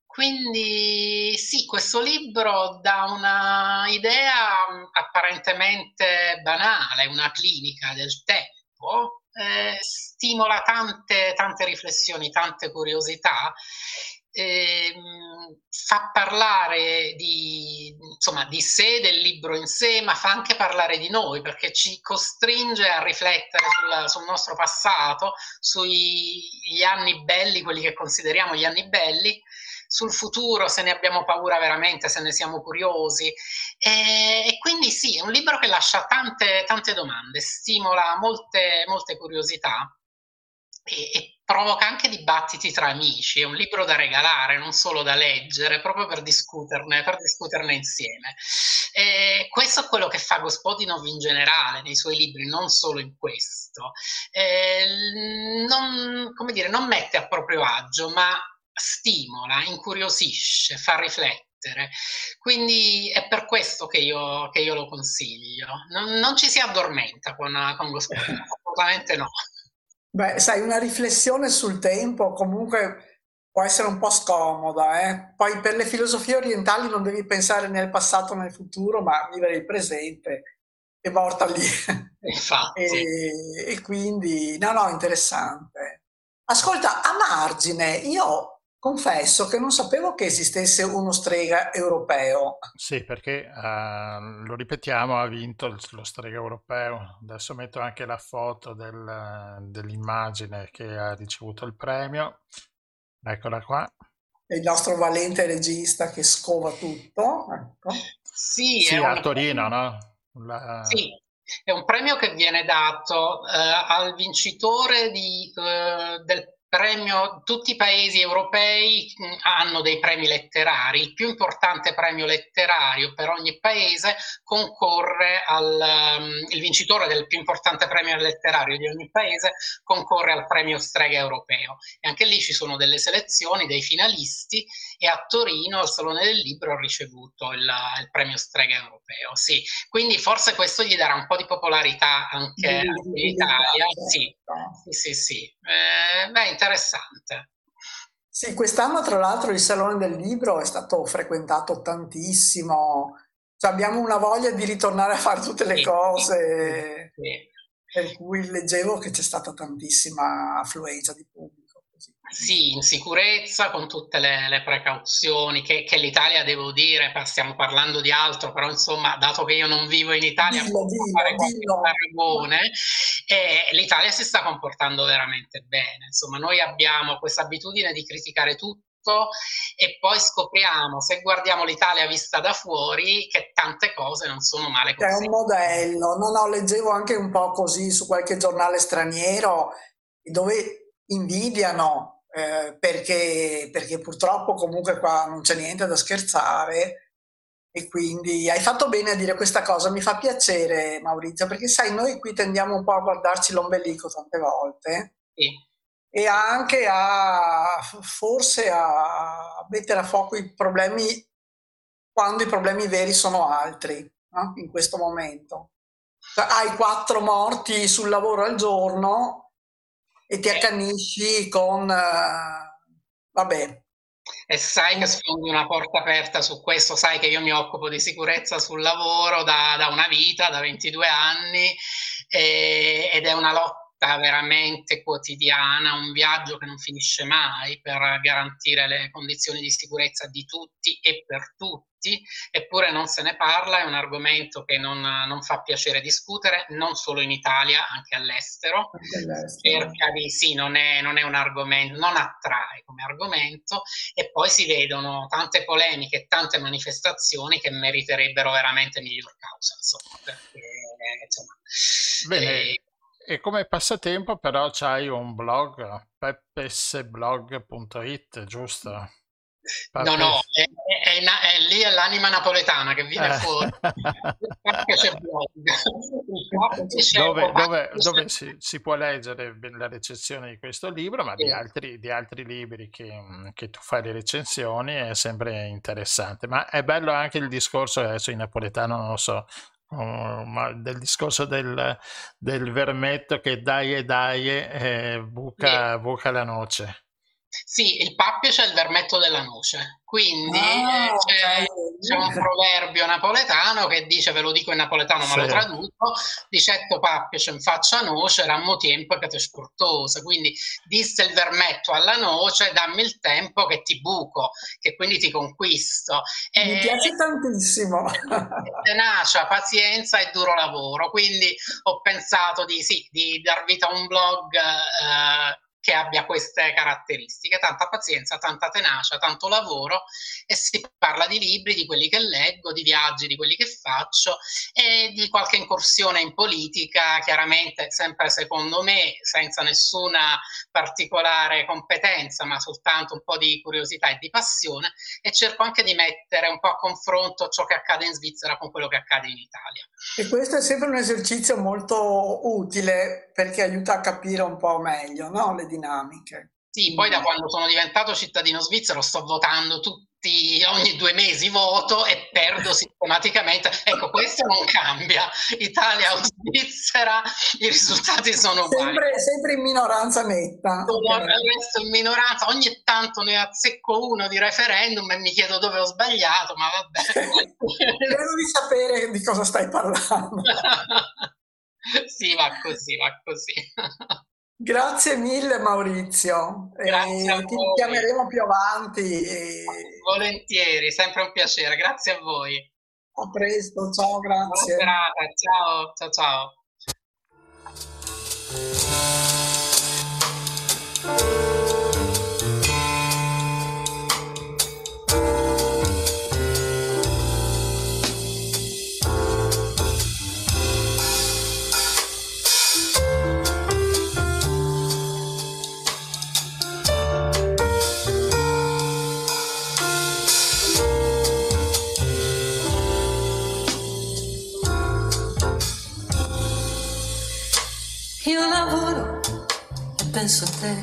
Quindi sì, questo libro dà una idea apparentemente banale, una clinica del tempo, eh, stimola tante, tante riflessioni, tante curiosità, eh, fa parlare di, insomma, di sé, del libro in sé, ma fa anche parlare di noi perché ci costringe a riflettere sul, sul nostro passato, sugli anni belli, quelli che consideriamo gli anni belli, sul futuro, se ne abbiamo paura veramente, se ne siamo curiosi. E, e quindi sì, è un libro che lascia tante, tante domande, stimola molte, molte curiosità e, e, provoca anche dibattiti tra amici. È un libro da regalare, non solo da leggere, proprio per discuterne, per discuterne insieme. E questo è quello che fa Gospodinov in generale nei suoi libri, non solo in questo. Eh, non, come dire, non mette a proprio agio, ma stimola, incuriosisce, fa riflettere. Quindi è per questo che io, che io lo consiglio. Non, non, ci si addormenta con, con Gospodino, assolutamente no. Beh, sai, una riflessione sul tempo comunque può essere un po' scomoda. Eh? Poi per le filosofie orientali non devi pensare nel passato o nel futuro, ma vivere il presente è morta lì. Infatti. e, e quindi, no, no, interessante. Ascolta, a margine, io confesso che non sapevo che esistesse uno strega europeo. Sì, perché eh, lo ripetiamo, ha vinto lo strega europeo. Adesso metto anche la foto del- dell'immagine che ha ricevuto il premio. Eccola qua. Il nostro valente regista che scova tutto. Ecco. Sì, Sì, è a un Torino, no? La- Sì, è un premio che viene dato eh, al vincitore di, eh, del premio. Tutti i paesi europei hanno dei premi letterari. Il più importante premio letterario per ogni paese concorre al. um, il vincitore del più importante premio letterario di ogni paese concorre al premio Strega Europeo. E anche lì ci sono delle selezioni dei finalisti e a Torino al Salone del Libro ha ricevuto il, il premio Strega Europeo. Sì, quindi forse questo gli darà un po' di popolarità anche in Italia. Sì, certo. sì, sì, sì. Eh, beh, interessante. Sì, quest'anno tra l'altro il Salone del Libro è stato frequentato tantissimo, Cioè, abbiamo una voglia di ritornare a fare tutte le cose, sì. per cui leggevo che c'è stata tantissima affluenza di pubblico. Così. Sì, in sicurezza, con tutte le, le precauzioni che, che l'Italia, devo dire, stiamo parlando di altro, però insomma, dato che io non vivo in Italia, Dillo, posso dillo, fare qualche dillo. paragone, e l'Italia si sta comportando veramente bene. Insomma, noi abbiamo questa abitudine di criticare tutto e poi scopriamo, se guardiamo l'Italia vista da fuori, che tante cose non sono male Che è così. un modello. No, no, leggevo anche un po' così su qualche giornale straniero dove invidiano eh, perché, perché purtroppo comunque qua non c'è niente da scherzare e quindi hai fatto bene a dire questa cosa, mi fa piacere Maurizio, perché sai, noi qui tendiamo un po' a guardarci l'ombelico tante volte Sì. e anche a forse a mettere a fuoco i problemi quando i problemi veri sono altri, no? in questo momento. Cioè, hai quattro morti sul lavoro al giorno e ti accanisci con, eh, vabbè, E sai che sfondi una porta aperta su questo, sai che io mi occupo di sicurezza sul lavoro da, da una vita, da 22 anni, e- ed è una lotta veramente quotidiana, un viaggio che non finisce mai per garantire le condizioni di sicurezza di tutti e per tutti, eppure non se ne parla, è un argomento che non, non fa piacere discutere, non solo in Italia, anche all'estero anche all'estero. cerca di sì, non è, non è un argomento, non attrae come argomento, e poi si vedono tante polemiche e tante manifestazioni che meriterebbero veramente miglior causa, insomma, perché insomma, Bene, eh, e come passatempo però c'hai un blog, peppesblog.it, giusto? no, no, è, è- è è lì è l'anima napoletana che viene Eh. fuori. Dove, dove- dove si, si può leggere la recensione di questo libro, ma di altri, di altri libri che, che tu fai le recensioni è sempre interessante. Ma è bello anche il discorso, adesso in napoletano non lo so, oh, ma del discorso del, del vermetto che dai e dai eh, buca, buca la noce. Sì, il pappice è il vermetto della noce, quindi eh, c'è, c'è un proverbio napoletano che dice, ve lo dico in napoletano ma lo Sì. traduco, dicetto pappice in faccia noce, rammo tempo che te sportosa, quindi disse il vermetto alla noce, dammi il tempo che ti buco, che quindi ti conquisto. Mi E- piace tantissimo. tenacia, pazienza e duro lavoro. Quindi ho pensato di, sì, di dar vita a un blog eh, che abbia queste caratteristiche, tanta pazienza, tanta tenacia, tanto lavoro e si parla di libri, di quelli che leggo, di viaggi, di quelli che faccio e di qualche incursione in politica, chiaramente sempre secondo me, senza nessuna particolare competenza, ma soltanto un po' di curiosità e di passione e cerco anche di mettere un po' a confronto ciò che accade in Svizzera con quello che accade in Italia. E questo è sempre un esercizio molto utile perché aiuta a capire un po' meglio, no? Le dinamiche. Sì, poi da quando sono diventato cittadino svizzero sto votando tutti, ogni due mesi voto e perdo sistematicamente. Ecco, questo non cambia. Italia o Svizzera, i risultati sono uguali. Sempre, sempre in minoranza netta. Sono resto in minoranza, ogni tanto ne azzecco uno di referendum e mi chiedo dove ho sbagliato, ma vabbè. Spero di sapere di cosa stai parlando. sì, va così, va così. Grazie mille Maurizio, Grazie a e ti chiameremo più avanti. e Volentieri, sempre un piacere. Grazie a voi. A presto, ciao, Buona grazie. serata. Ciao, ciao, ciao. Penso a te.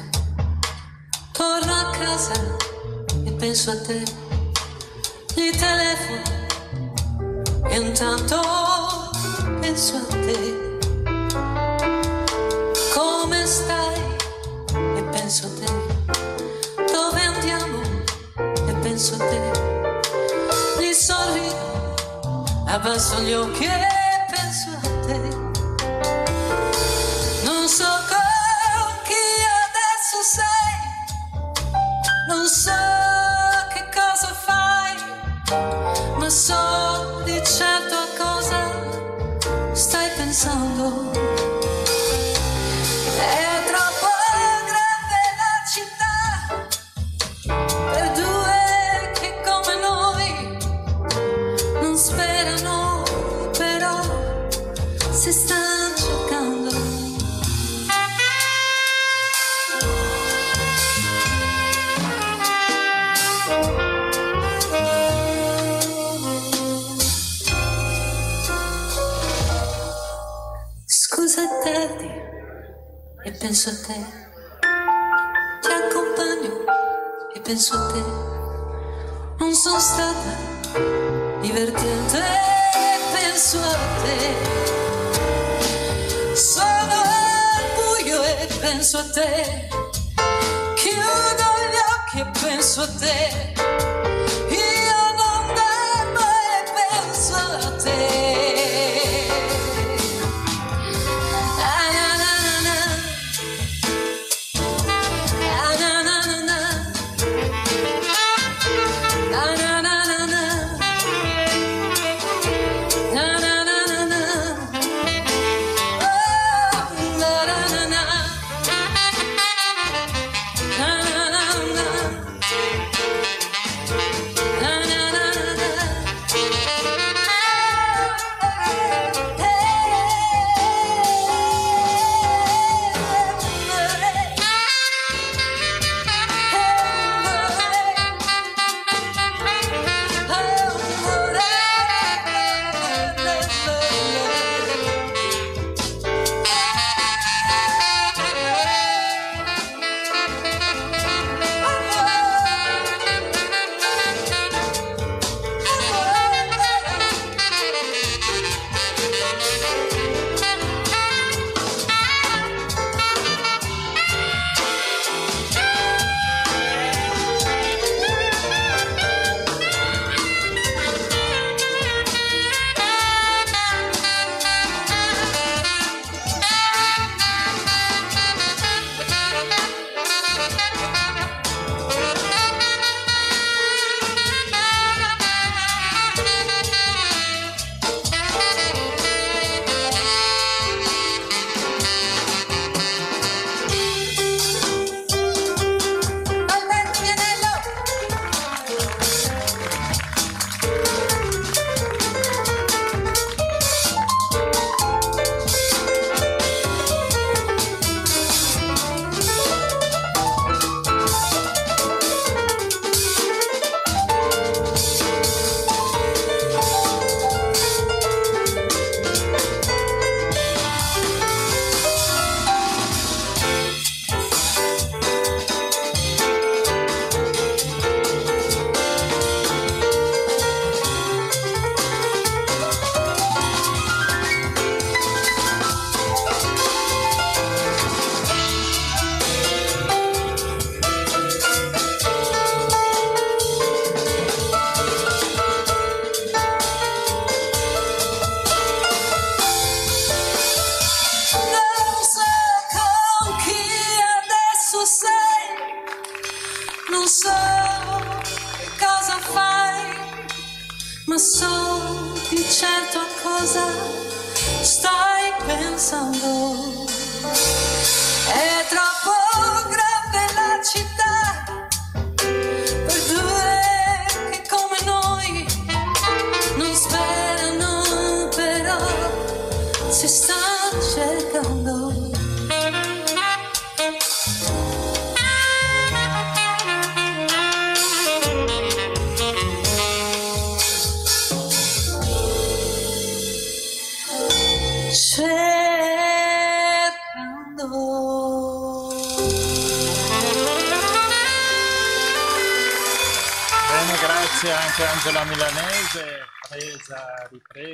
Torno a casa e penso a te. Gli telefono e intanto penso a te. Come stai? E penso a te. Dove andiamo? E penso a te. Gli sorrido, abbasso gli occhi stai pensando.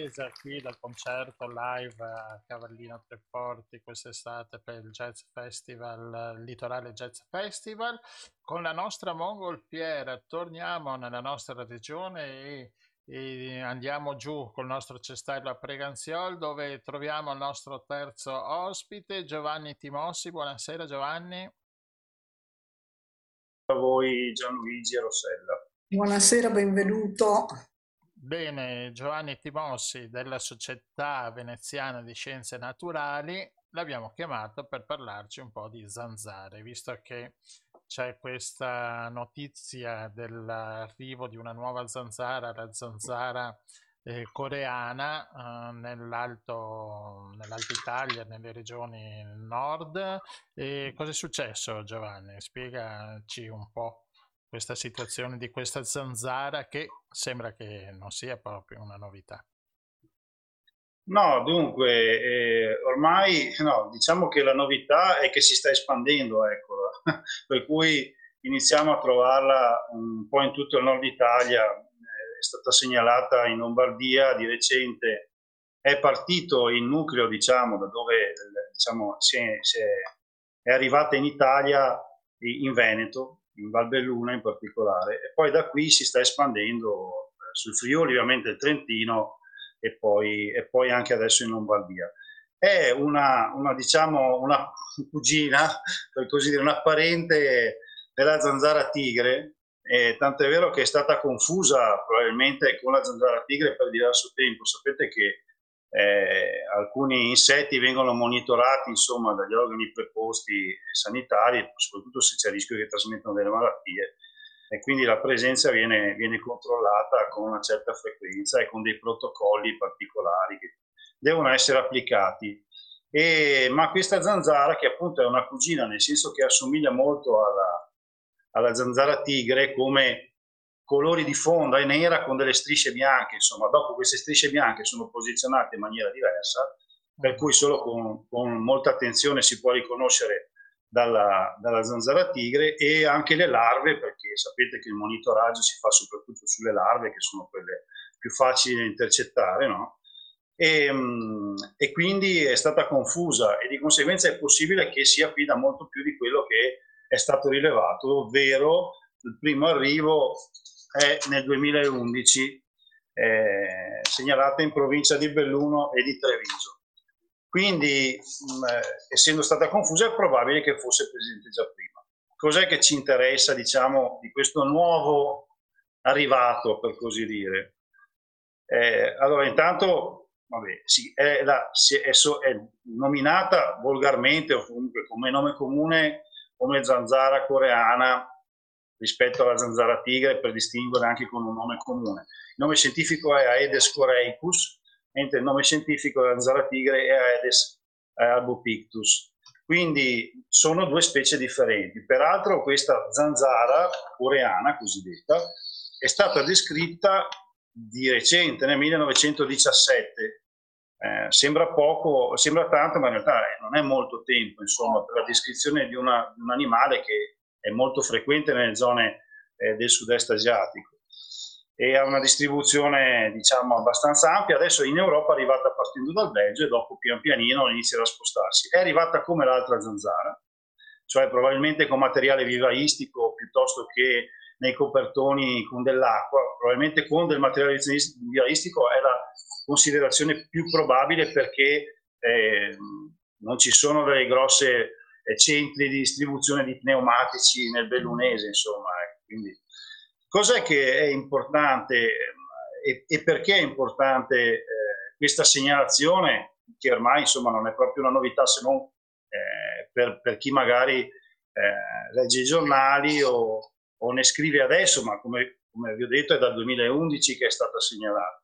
Ripresa qui dal concerto live a Cavallino Treforti quest'estate per il Jazz Festival, il Litorale Jazz Festival. Con la nostra mongolfiera torniamo nella nostra regione e, e andiamo giù col nostro cestello a Preganziol dove troviamo il nostro terzo ospite, Giovanni Timossi. Buonasera Giovanni. A voi Gianluigi e Rossella. Buonasera, benvenuto. Bene, Giovanni Timossi della Società Veneziana di Scienze Naturali l'abbiamo chiamato per parlarci un po' di zanzare, visto che c'è questa notizia dell'arrivo di una nuova zanzara, la zanzara eh, coreana, eh, nell'alto, nell'Alto Italia, nelle regioni nord. E cosa è successo, Giovanni? Spiegaci un po' questa situazione di questa zanzara che sembra che non sia proprio una novità. No, dunque, eh, ormai no, diciamo che la novità è che si sta espandendo, ecco, per cui iniziamo a trovarla un po' in tutto il nord Italia, eh, è stata segnalata in Lombardia di recente, è partito il nucleo, diciamo, da dove diciamo, si è, si è, è arrivata in Italia, in Veneto, in Valbelluna in particolare, e poi da qui si sta espandendo sul Friuli, ovviamente il Trentino e poi, e poi anche adesso in Lombardia. È una, una, diciamo, una cugina, per così dire, una parente della zanzara tigre, tanto è vero che è stata confusa probabilmente con la zanzara tigre per diverso tempo. Sapete che eh, alcuni insetti vengono monitorati insomma, dagli organi preposti sanitari, soprattutto se c'è il rischio che trasmettano delle malattie e quindi la presenza viene, viene, controllata con una certa frequenza e con dei protocolli particolari che devono essere applicati. E, ma questa zanzara, che appunto è una cugina, nel senso che assomiglia molto alla, alla zanzara tigre come colori di fondo, è nera con delle strisce bianche, insomma, dopo queste strisce bianche sono posizionate in maniera diversa, per cui solo con, con molta attenzione si può riconoscere dalla, dalla, zanzara tigre e anche le larve, perché sapete che il monitoraggio si fa soprattutto sulle larve, che sono quelle più facili da intercettare, no? E, e, quindi è stata confusa e di conseguenza è possibile che sia qui da molto più di quello che è stato rilevato, ovvero il primo arrivo è nel 2011, eh, segnalata in provincia di Belluno e di Treviso. Quindi, mh, eh, essendo stata confusa, è probabile che fosse presente già prima. Cos'è che ci interessa, diciamo, di questo nuovo arrivato, per così dire? Eh, allora, intanto, vabbè, sì, è, la, è, so, è, nominata volgarmente o comunque come nome comune come zanzara coreana rispetto alla zanzara tigre per distinguere anche con un nome comune. Il nome scientifico è Aedes coreicus, mentre il nome scientifico della zanzara tigre è Aedes albopictus. Quindi sono due specie differenti. Peraltro questa zanzara coreana cosiddetta è stata descritta di recente, nel 1917. Eh, sembra poco, sembra tanto, ma in realtà non è molto tempo, insomma, per la descrizione di, una, di un animale che è molto frequente nelle zone eh, del sud-est asiatico e ha una distribuzione diciamo abbastanza ampia. Adesso in Europa è arrivata partendo dal Belgio e dopo pian pianino inizia a spostarsi. È arrivata come l'altra zanzara, cioè probabilmente con materiale vivaistico piuttosto che nei copertoni con dell'acqua, probabilmente con del materiale vivaistico è la considerazione più probabile perché eh, non ci sono delle grosse centri di distribuzione di pneumatici nel bellunese, insomma. Ecco Quindi, cos'è che è importante e, e perché è importante eh, questa segnalazione, che ormai insomma non è proprio una novità se non eh, per, per, chi magari eh, legge i giornali o, o, ne scrive adesso, ma come, come vi ho detto è dal 2011 che è stata segnalata.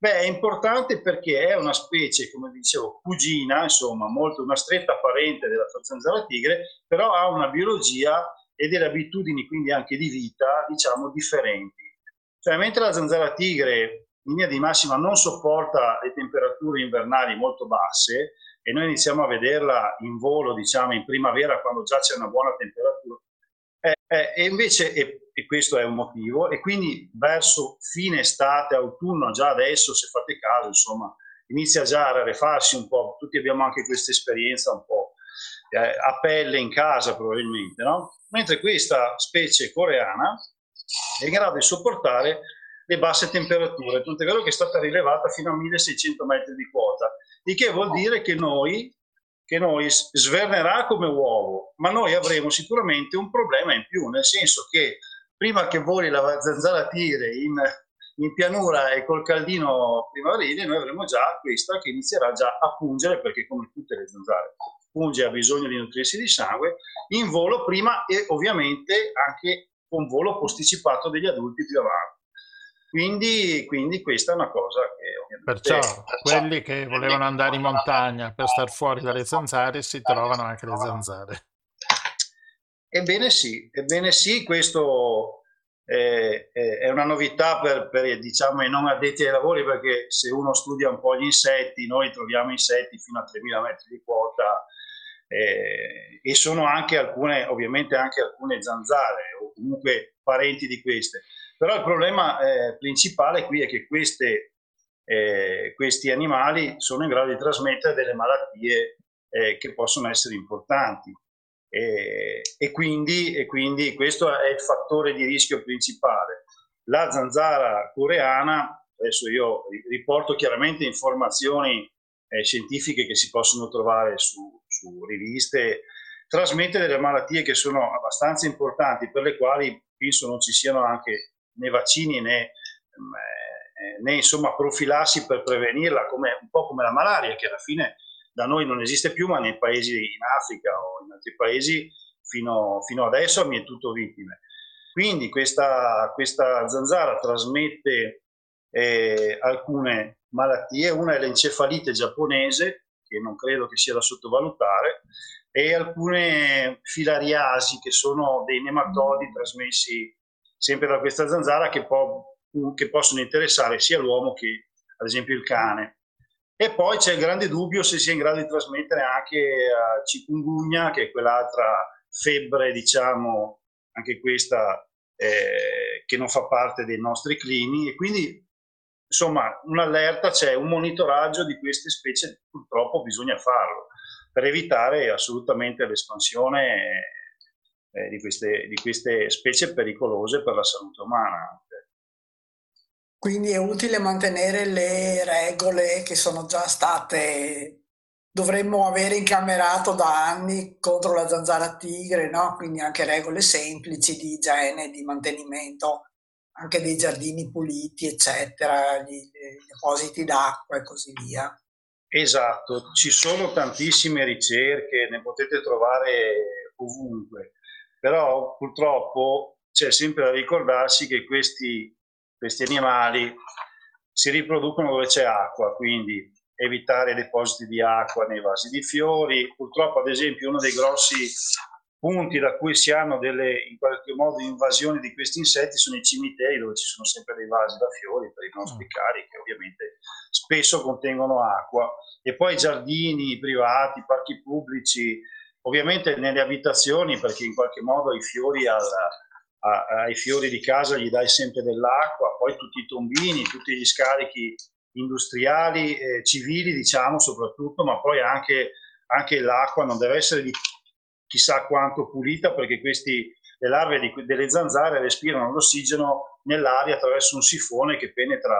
Beh, è importante perché è una specie, come dicevo, cugina, insomma, molto una stretta parente della zanzara tigre, però ha una biologia e delle abitudini, quindi anche di vita, diciamo, differenti. Cioè, mentre la zanzara tigre in linea di massima non sopporta le temperature invernali molto basse e noi iniziamo a vederla in volo, diciamo, in primavera quando già c'è una buona temperatura, eh, e invece, e, e, questo è un motivo, e quindi verso fine estate, autunno, già adesso, se fate caso, insomma, inizia già a rarefarsi un po', tutti abbiamo anche questa esperienza un po' eh, a pelle in casa probabilmente, no? Mentre questa specie coreana è in grado di sopportare le basse temperature, tant'è vero che è stata rilevata fino a 1600 metri di quota, il che vuol dire che noi che noi svernerà come uovo, ma noi avremo sicuramente un problema in più, nel senso che prima che voli la zanzara tigre in, in pianura e col caldino primaverile, noi avremo già questa che inizierà già a pungere, perché come tutte le zanzare punge ha bisogno di nutrirsi di sangue, in volo prima e ovviamente anche con volo posticipato degli adulti più avanti. Quindi, quindi, questa è una cosa che Perciò quelli che volevano andare in montagna per star fuori dalle zanzare si trovano anche le zanzare. Ebbene sì, ebbene sì, questo è, è una novità per, per diciamo, i non addetti ai lavori perché se uno studia un po' gli insetti, noi troviamo insetti fino a 3.000 metri di quota eh, e sono anche alcune, ovviamente anche alcune zanzare o comunque parenti di queste però il problema eh, principale qui è che queste, eh, questi animali sono in grado di trasmettere delle malattie eh, che possono essere importanti. E quindi, e, quindi, questo è il fattore di rischio principale. La zanzara coreana, adesso io riporto chiaramente informazioni eh, scientifiche che si possono trovare su, su riviste, trasmette delle malattie che sono abbastanza importanti, per le quali penso non ci siano anche né vaccini né, mm, eh, né insomma profilassi per prevenirla, come, un po' come la malaria che alla fine da noi non esiste più, ma nei paesi in Africa o in altri paesi fino, fino adesso ha mietuto vittime. Quindi questa, questa zanzara trasmette eh, alcune malattie, una è l'encefalite giapponese, che non credo che sia da sottovalutare, e alcune filariasi, che sono dei nematodi trasmessi sempre da questa zanzara che, può, che possono interessare sia l'uomo che ad esempio il cane. E poi c'è il grande dubbio se sia in grado di trasmettere anche uh, chikungunya, che è quell'altra febbre, diciamo, anche questa eh, che non fa parte dei nostri clini. E quindi, insomma, un'allerta c'è, un monitoraggio di queste specie, purtroppo bisogna farlo per evitare assolutamente l'espansione eh, di, queste, di queste specie pericolose per la salute umana. Quindi è utile mantenere le regole che sono già state, dovremmo avere incamerato da anni contro la zanzara tigre, no? quindi anche regole semplici di igiene, di mantenimento, anche dei giardini puliti, eccetera, gli, depositi d'acqua e così via. Esatto, ci sono tantissime ricerche, ne potete trovare ovunque però purtroppo c'è sempre da ricordarsi che questi, questi animali si riproducono dove c'è acqua, quindi evitare depositi di acqua nei vasi di fiori. Purtroppo, ad esempio, uno dei grossi punti da cui si hanno delle in qualche modo invasioni di questi insetti sono i cimiteri dove ci sono sempre dei vasi da fiori per i nostri mm. cari che ovviamente spesso contengono acqua e poi giardini privati, parchi pubblici, Ovviamente nelle abitazioni, perché in qualche modo ai fiori, alla, a, ai fiori di casa gli dai sempre dell'acqua, poi tutti i tombini, tutti gli scarichi industriali, eh, civili diciamo soprattutto, ma poi anche, anche, l'acqua non deve essere di chissà quanto pulita perché questi, le larve di, delle zanzare respirano l'ossigeno nell'aria attraverso un sifone che penetra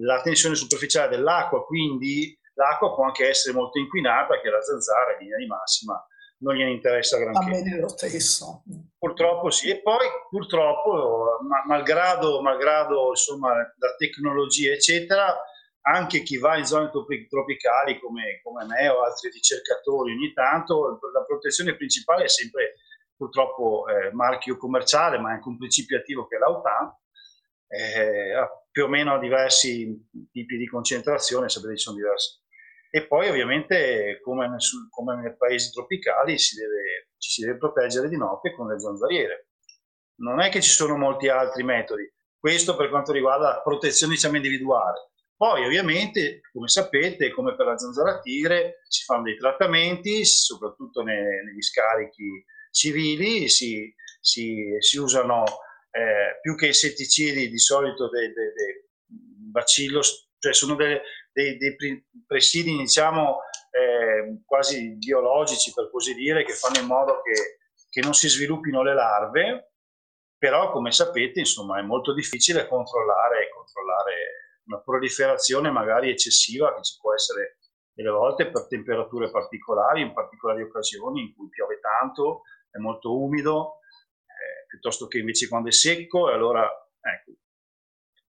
la tensione superficiale dell'acqua, quindi l'acqua può anche essere molto inquinata perché la zanzara in linea di massima non gliene interessa granché. bene lo stesso. Purtroppo sì, e poi purtroppo, ma- malgrado, malgrado insomma, la tecnologia, eccetera, anche chi va in zone tropi- tropicali come, come me o altri ricercatori ogni tanto, la protezione principale è sempre purtroppo eh, marchio commerciale, ma è anche un principio attivo che è l'autan, eh, ha più o meno diversi tipi di concentrazione, sapete ci sono diversi. E poi ovviamente come, nel, sul- come nei paesi tropicali si deve, ci si deve proteggere di notte con le zanzariere. Non è che ci sono molti altri metodi, questo per quanto riguarda la protezione diciamo, individuale. Poi ovviamente, come sapete, come per la zanzara tigre, si fanno dei trattamenti, soprattutto ne- negli scarichi civili, si, si- si usano eh, più che insetticidi di solito dei, dei- dei bacillos, cioè sono delle- dei, dei presidi diciamo eh, quasi biologici per così dire, che fanno in modo che, che non si sviluppino le larve, però come sapete insomma è molto difficile controllare, controllare una proliferazione magari eccessiva che ci può essere delle volte per temperature particolari, in particolari occasioni in cui piove tanto, è molto umido, eh, piuttosto che invece quando è secco, e allora ecco.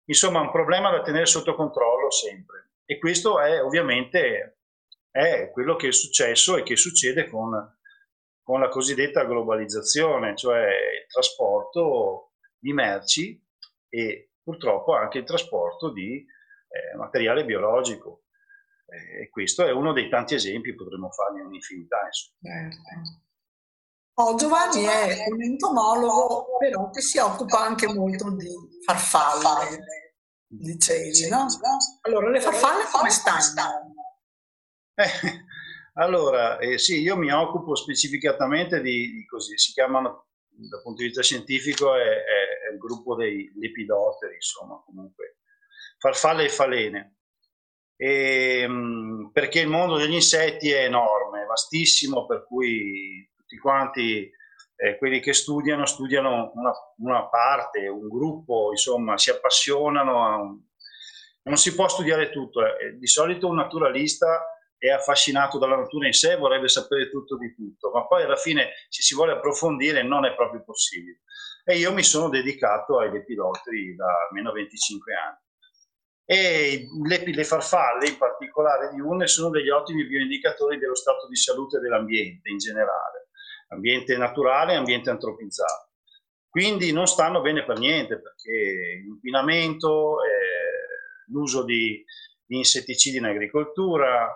Insomma, un problema da tenere sotto controllo sempre. E questo è ovviamente è quello che è successo e che succede con, con la cosiddetta globalizzazione, cioè il trasporto di merci e purtroppo anche il trasporto di eh, materiale biologico. Eh, E questo è uno dei tanti esempi, potremmo farne un'infinità. Certo. Oh, Giovanni è un entomologo, però che si occupa anche molto di farfalle, dicevi, no? Allora, le farfalle come stanno? Eh, allora, eh, sì, io mi occupo specificatamente di, di così, si chiamano dal punto di vista scientifico è, è- è il gruppo dei lepidoteri, insomma, comunque, farfalle e falene. E, mh, perché il mondo degli insetti è enorme, vastissimo, per cui tutti quanti eh, quelli che studiano, studiano una, una parte, un gruppo, insomma, si appassionano. un- Non si può studiare tutto. eh. Di solito un naturalista è affascinato dalla natura in sé, vorrebbe sapere tutto di tutto, ma poi alla fine se si vuole approfondire non è proprio possibile. E io mi sono dedicato ai lepidotteri da almeno 25 anni. E le, le farfalle, in particolare di une, sono degli ottimi bioindicatori dello stato di salute dell'ambiente in generale, ambiente naturale e ambiente antropizzato. Quindi non stanno bene per niente perché l'inquinamento, eh, l'uso di, di insetticidi in agricoltura,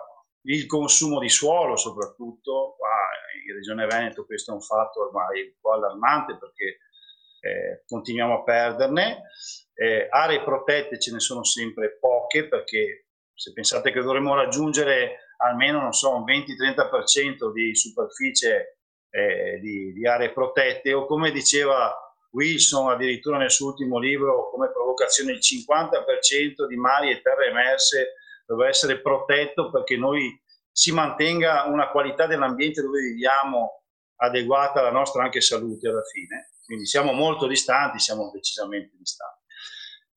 il consumo di suolo soprattutto, qua in Regione Veneto questo è un fatto ormai un po' allarmante perché eh, continuiamo a perderne. Eh, aree protette ce ne sono sempre poche perché se pensate che dovremmo raggiungere almeno non so, un 20-30% di superficie eh, di, di aree protette o come diceva Wilson addirittura nel suo ultimo libro come provocazione il 50% di mari e terre emerse deve essere protetto perché noi si mantenga una qualità dell'ambiente dove viviamo adeguata alla nostra anche salute alla fine. Quindi siamo molto distanti, siamo decisamente distanti.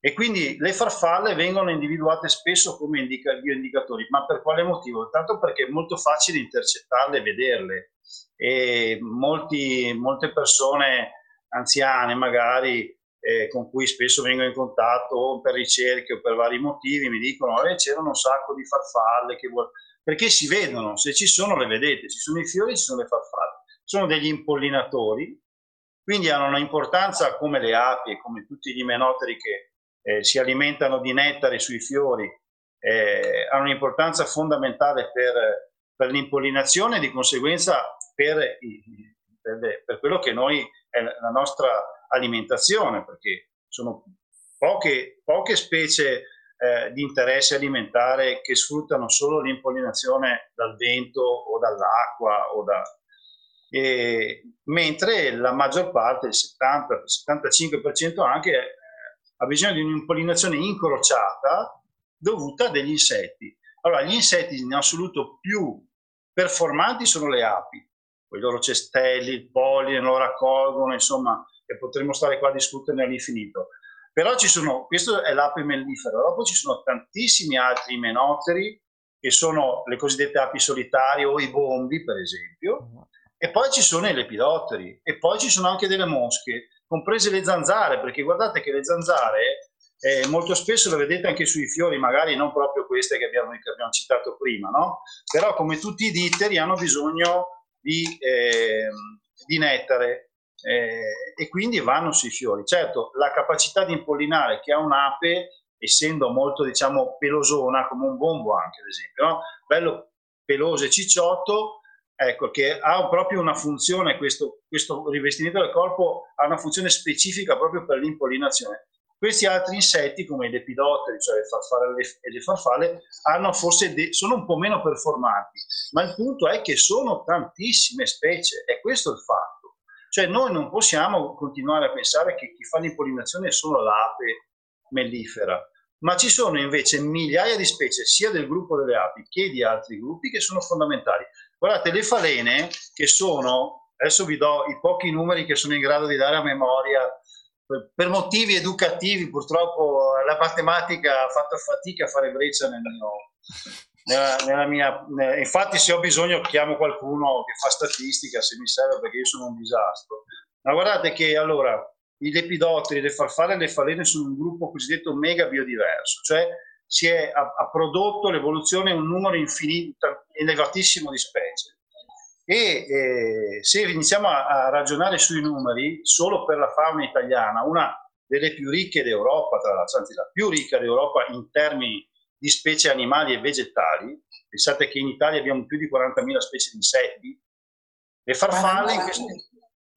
E quindi le farfalle vengono individuate spesso come indica- bioindicatori, ma per quale motivo? Tanto perché è molto facile intercettarle e vederle. E molti, molte persone anziane magari eh, con cui spesso vengo in contatto per ricerche o per vari motivi mi dicono eh, c'erano un sacco di farfalle che vuol... perché si vedono, se ci sono le vedete, ci sono i fiori, ci sono le farfalle, sono degli impollinatori, quindi hanno un'importanza come le api e come tutti gli imenoteri che eh, si alimentano di nettare sui fiori, eh, hanno un'importanza fondamentale per, per l'impollinazione e di conseguenza per, per, per quello che noi è la nostra alimentazione, perché sono poche, poche specie eh, di interesse alimentare che sfruttano solo l'impollinazione dal vento o dall'acqua o da, e- mentre la maggior parte, il 70-75% anche, ha bisogno di un'impollinazione incrociata dovuta a degli insetti. Allora, gli insetti in assoluto più performanti sono le api, con i loro cestelli, il polline, lo raccolgono, insomma, e potremmo stare qua a discuterne all'infinito. Però ci sono, questo è l'ape mellifera, dopo ci sono tantissimi altri imenoteri che sono le cosiddette api solitarie o i bombi, per esempio, E poi ci sono i lepidotteri, e poi ci sono anche delle mosche, comprese le zanzare, perché guardate che le zanzare eh, molto spesso le vedete anche sui fiori, magari non proprio queste che abbiamo, che abbiamo citato prima, no? Però come tutti i ditteri hanno bisogno di, eh, di nettare eh, e quindi vanno sui fiori. Certo, la capacità di impollinare che ha un'ape, essendo molto diciamo pelosona, come un bombo anche ad esempio, no? bello peloso e cicciotto, ecco, che ha proprio una funzione, questo, questo rivestimento del corpo ha una funzione specifica proprio per l'impollinazione. Questi altri insetti, come i lepidotteri, cioè le farfalle e le farfalle, hanno forse sono un po' meno performanti, ma il punto è che sono tantissime specie, è questo il fatto. Cioè noi non possiamo continuare a pensare che chi fa l'impollinazione è solo l'ape mellifera, ma ci sono invece migliaia di specie sia del gruppo delle api che di altri gruppi che sono fondamentali. Guardate, le falene che sono, adesso vi do i pochi numeri che sono in grado di dare a memoria, per motivi educativi purtroppo la matematica ha fatto fatica a fare breccia nel mio, nella, nella mia, infatti se ho bisogno chiamo qualcuno che fa statistica se mi serve perché io sono un disastro. Ma guardate che allora i lepidotteri, le farfalle e le falene sono un gruppo cosiddetto mega biodiverso, cioè si è, ha, ha prodotto l'evoluzione un numero infinito, elevatissimo di specie. E eh, se iniziamo a, a, ragionare sui numeri, solo per la fauna italiana, una delle più ricche d'Europa, tra l'altro, anzi la più ricca d'Europa in termini di specie animali e vegetali, pensate che in Italia abbiamo più di 40.000 specie di insetti, le farfalle in questo,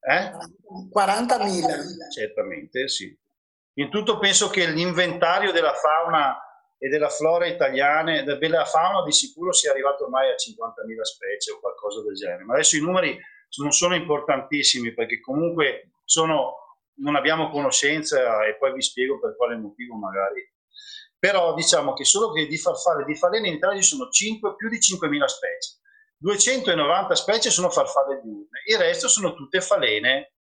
eh? 40.000. Certamente, sì. In tutto penso che l'inventario della fauna e della flora italiane, della fauna di sicuro sia arrivato ormai a 50.000 specie o qualcosa del genere. Ma adesso i numeri non sono importantissimi perché comunque sono, non abbiamo conoscenza e poi vi spiego per quale motivo magari. Però diciamo che solo che di farfalle di falene in Italia ci sono 5, più di 5.000 specie 290 specie sono farfalle diurne, il resto sono tutte falene.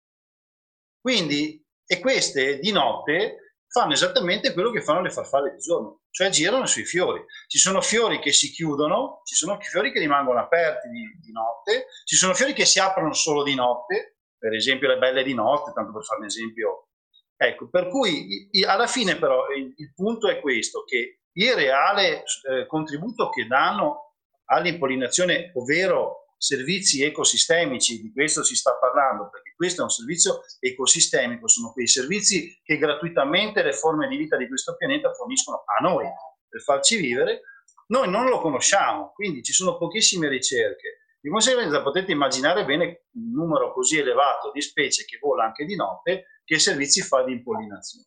Quindi, e queste di notte fanno esattamente quello che fanno le farfalle di giorno, cioè girano sui fiori. Ci sono fiori che si chiudono, ci sono fiori che rimangono aperti di, di notte, ci sono fiori che si aprono solo di notte, per esempio le belle di notte, tanto per fare un esempio. Ecco, per cui alla fine però il, il punto è questo, che il reale eh, contributo che danno all'impollinazione, ovvero servizi ecosistemici, di questo si sta parlando, perché questo è un servizio ecosistemico, sono quei servizi che gratuitamente le forme di vita di questo pianeta forniscono a noi per farci vivere, noi non lo conosciamo, quindi ci sono pochissime ricerche. Di conseguenza potete immaginare bene un numero così elevato di specie che vola anche di notte, che servizi fa di impollinazione.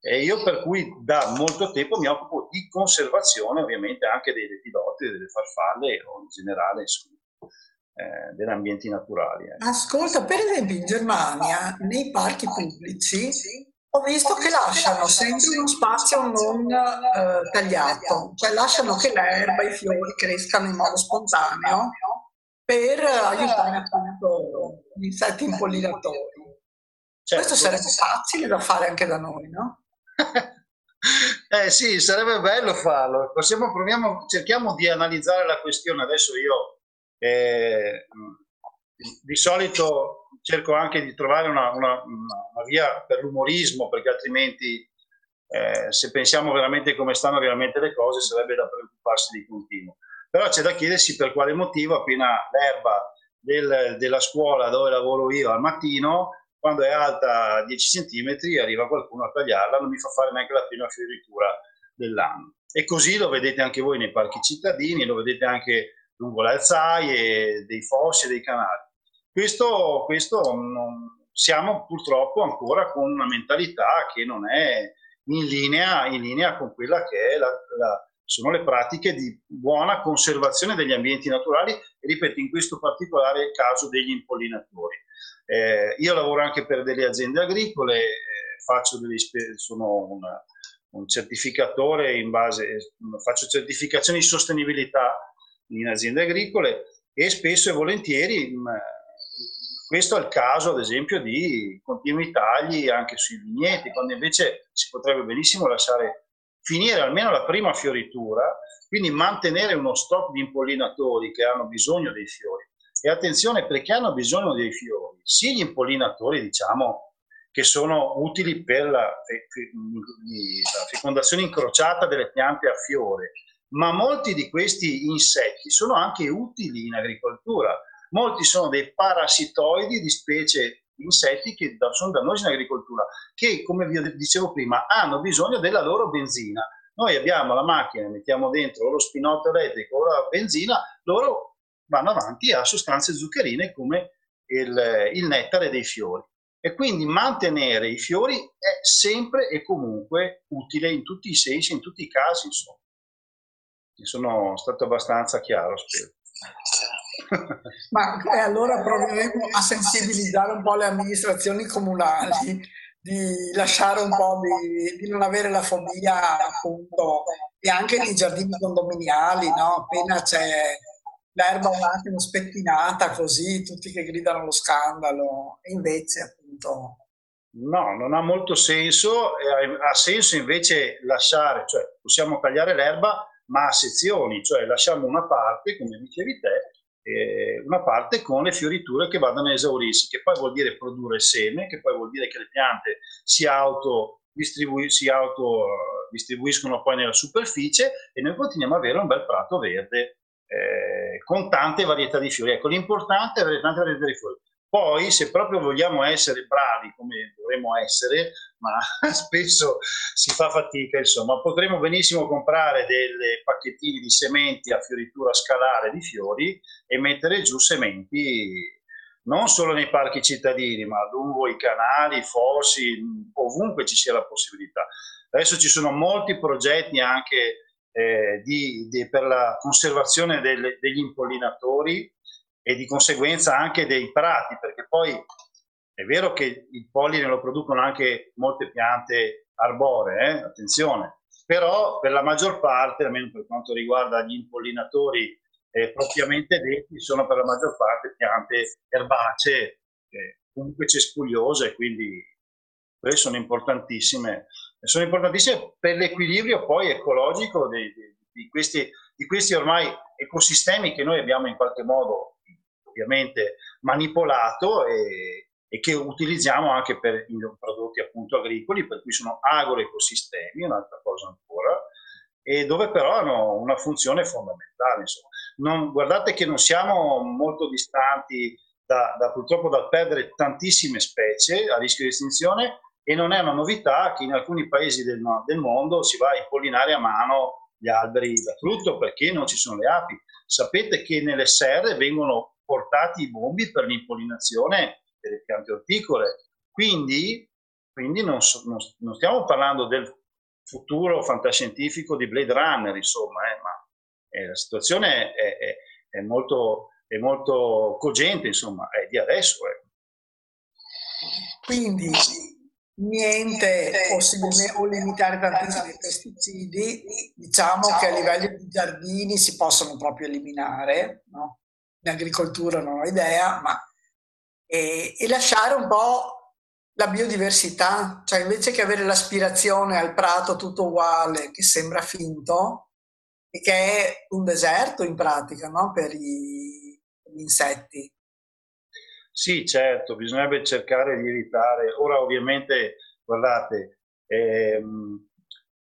E io per cui da molto tempo mi occupo di conservazione ovviamente anche dei lepidotti, delle farfalle o in generale insomma, eh, degli ambienti naturali. Eh. Ascolta, per esempio in Germania nei parchi pubblici ho visto che lasciano sempre uno spazio non eh, tagliato, cioè lasciano che l'erba, i fiori crescano in modo spontaneo per aiutare appunto gli insetti impollinatori. Certo. Questo sarebbe facile da fare anche da noi, no? eh sì, sarebbe bello farlo. Possiamo, proviamo, cerchiamo di analizzare la questione. Adesso io eh, di solito cerco anche di trovare una, una, una via per l'umorismo, perché altrimenti eh, se pensiamo veramente come stanno realmente le cose sarebbe da preoccuparsi di continuo. Però c'è da chiedersi per quale motivo appena l'erba del, della scuola dove lavoro io al mattino quando è alta 10 cm arriva qualcuno a tagliarla, non mi fa fare neanche la prima fioritura dell'anno. E così lo vedete anche voi nei parchi cittadini, lo vedete anche lungo le alzaie, dei fossi e dei canali. Questo, questo non, siamo purtroppo ancora con una mentalità che non è in linea, in linea con quella che la, la, sono le pratiche di buona conservazione degli ambienti naturali ripeto in questo particolare caso degli impollinatori. Eh, io lavoro anche per delle aziende agricole, eh, faccio delle, sono una, un certificatore in base, faccio certificazioni di sostenibilità in aziende agricole e spesso e volentieri mh, questo è il caso ad esempio di continui tagli anche sui vigneti, quando invece si potrebbe benissimo lasciare finire almeno la prima fioritura, quindi mantenere uno stock di impollinatori che hanno bisogno dei fiori. E attenzione perché hanno bisogno dei fiori, sia gli impollinatori, diciamo, che sono utili per la fecondazione incrociata delle piante a fiore, ma molti di questi insetti sono anche utili in agricoltura. Molti sono dei parassitoidi di specie insetti che sono dannosi in agricoltura, che come vi dicevo prima hanno bisogno della loro benzina. Noi abbiamo la macchina, mettiamo dentro lo spinotto elettrico o la benzina, loro vanno avanti a sostanze zuccherine come il, il nettare dei fiori. E quindi mantenere i fiori è sempre e comunque utile in tutti i sensi, in tutti i casi, insomma. Sono stato abbastanza chiaro, spero. Ma eh, allora proveremo a sensibilizzare un po' le amministrazioni comunali di lasciare un po' di, di non avere la fobia appunto e anche nei giardini condominiali, no? Appena c'è l'erba un attimo spettinata così, tutti che gridano lo scandalo, e invece appunto... No, non ha molto senso, ha senso invece lasciare, cioè possiamo tagliare l'erba ma a sezioni, cioè lasciamo una parte, come dicevi te, eh, una parte con le fioriture che vadano a esaurirsi, che poi vuol dire produrre seme, che poi vuol dire che le piante si auto distribu- si auto distribuiscono poi nella superficie e noi continuiamo ad avere un bel prato verde eh, con tante varietà di fiori. Ecco, l'importante è avere tante varietà di fiori. Poi, se proprio vogliamo essere bravi, come dovremmo essere, ma spesso si fa fatica, insomma, potremmo benissimo comprare dei pacchettini di sementi a fioritura scalare di fiori e mettere giù sementi non solo nei parchi cittadini, ma lungo i canali, i fossi, ovunque ci sia la possibilità. Adesso ci sono molti progetti anche eh, di, di, per la conservazione delle, degli impollinatori e di conseguenza anche dei prati, perché poi è vero che il polline lo producono anche molte piante arboree, eh? attenzione, però per la maggior parte, almeno per quanto riguarda gli impollinatori eh, propriamente detti, sono per la maggior parte piante erbacee, eh, comunque cespugliose, quindi quelle sono importantissime. Sono importantissime per l'equilibrio poi ecologico di, di, di, questi, di questi ormai ecosistemi che noi abbiamo in qualche modo ovviamente manipolato e, e che utilizziamo anche per i prodotti appunto agricoli, per cui sono agroecosistemi, un'altra cosa ancora, e dove però hanno una funzione fondamentale. Insomma. Non, guardate che non siamo molto distanti da, da, purtroppo dal perdere tantissime specie a rischio di estinzione e non è una novità che in alcuni paesi del, del mondo si va a impollinare a mano gli alberi da frutto perché non ci sono le api. Sapete che nelle serre vengono portati i bombi per l'impollinazione delle piante orticole. Quindi, quindi non, non, non, stiamo parlando del futuro fantascientifico di Blade Runner, insomma, eh, ma eh, la situazione è, è, è, molto, è, molto, cogente, insomma, è di adesso. Eh. Quindi niente possibile o limitare tantissimi pesticidi, diciamo che a livello di giardini si possono proprio eliminare, no? in agricoltura non ho idea, ma e, e lasciare un po' la biodiversità, cioè invece che avere l'aspirazione al prato tutto uguale, che sembra finto, e che è un deserto in pratica no? per, i, per gli insetti. Sì, certo, bisognerebbe cercare di evitare. Ora ovviamente, guardate, ehm,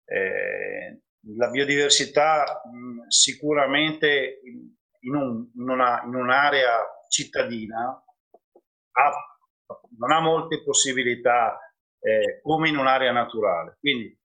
eh, la biodiversità mh, sicuramente in, un, in, una, in un'area cittadina ha, non ha molte possibilità eh, come in un'area naturale. Quindi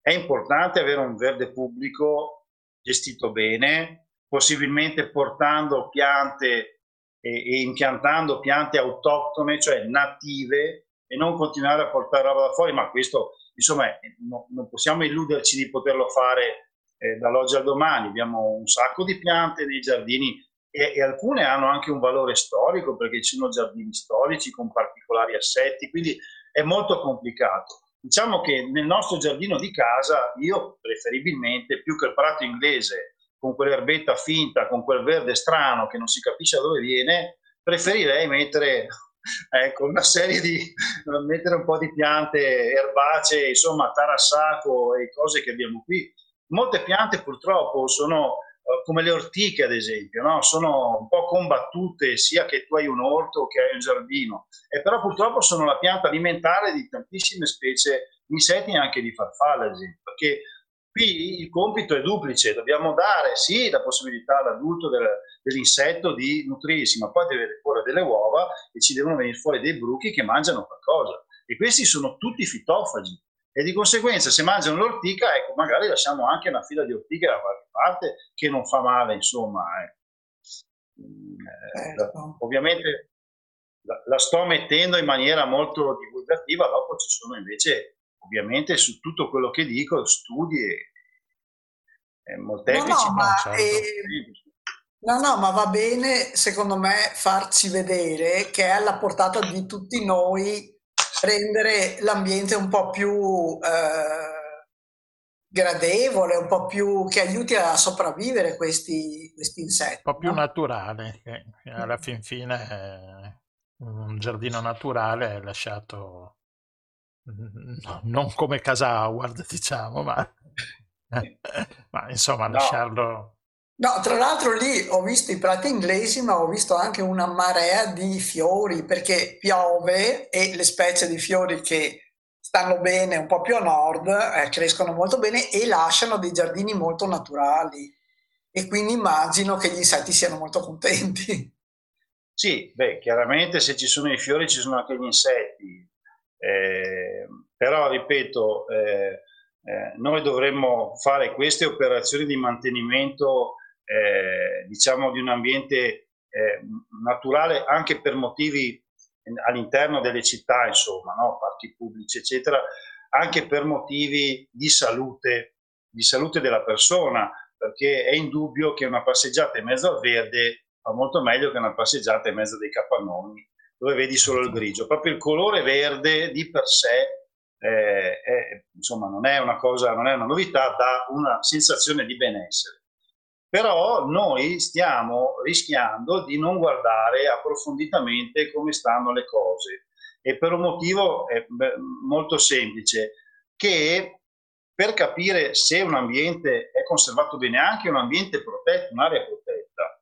è importante avere un verde pubblico gestito bene, possibilmente portando piante e, e impiantando piante autoctone, cioè native, e non continuare a portare roba da fuori, ma questo insomma no, non possiamo illuderci di poterlo fare eh, dall'oggi al domani. Abbiamo un sacco di piante nei giardini e, e, alcune hanno anche un valore storico perché ci sono giardini storici con particolari assetti, quindi è molto complicato. Diciamo che nel nostro giardino di casa io preferibilmente più che il prato inglese con quell'erbetta finta, con quel verde strano che non si capisce da dove viene, preferirei mettere ecco, una serie di mettere un po' di piante erbacee, insomma, tarassaco e cose che abbiamo qui. Molte piante purtroppo sono come le ortiche ad esempio, no? sono un po' combattute sia che tu hai un orto che hai un giardino, e però purtroppo sono la pianta alimentare di tantissime specie di insetti e anche di farfalle ad esempio, perché qui il compito è duplice, dobbiamo dare sì la possibilità all'adulto del, dell'insetto di nutrirsi, ma poi deve porre delle uova e ci devono venire fuori dei bruchi che mangiano qualcosa. E questi sono tutti fitofagi, e di conseguenza se mangiano l'ortica, ecco, magari lasciamo anche una fila di ortiche da qualche parte che non fa male, insomma. Eh. Eh, ovviamente la, la, sto mettendo in maniera molto divulgativa, dopo ci sono invece, ovviamente, su tutto quello che dico, studi e, e molteplici. No, no, ma, certo. eh, no, no, ma va bene, secondo me, farci vedere che è alla portata di tutti noi rendere l'ambiente un po' più eh, gradevole, un po' più che aiuti a sopravvivere questi, questi insetti. Un po' più no? naturale, che alla fin fine eh, un giardino naturale è lasciato no, non come casa Howard, diciamo, ma, ma insomma no. lasciarlo No, tra l'altro lì ho visto i prati inglesi, ma ho visto anche una marea di fiori perché piove e le specie di fiori che stanno bene un po' più a nord eh, crescono molto bene e lasciano dei giardini molto naturali e quindi immagino che gli insetti siano molto contenti. Sì, beh, chiaramente se ci sono i fiori ci sono anche gli insetti, eh, però ripeto, eh, eh noi dovremmo fare queste operazioni di mantenimento eh, diciamo di un ambiente eh, naturale anche per motivi all'interno delle città, insomma, no? parchi pubblici, eccetera, anche per motivi di salute, di salute della persona, perché è indubbio che una passeggiata in mezzo al verde fa molto meglio che una passeggiata in mezzo dei capannoni, dove vedi solo il grigio. Proprio il colore verde di per sé eh, è, insomma, non è una cosa, non è una novità, dà una sensazione di benessere. Però noi stiamo rischiando di non guardare approfonditamente come stanno le cose e per un motivo molto semplice, che per capire se un ambiente è conservato bene, anche un ambiente protetto, un'area protetta,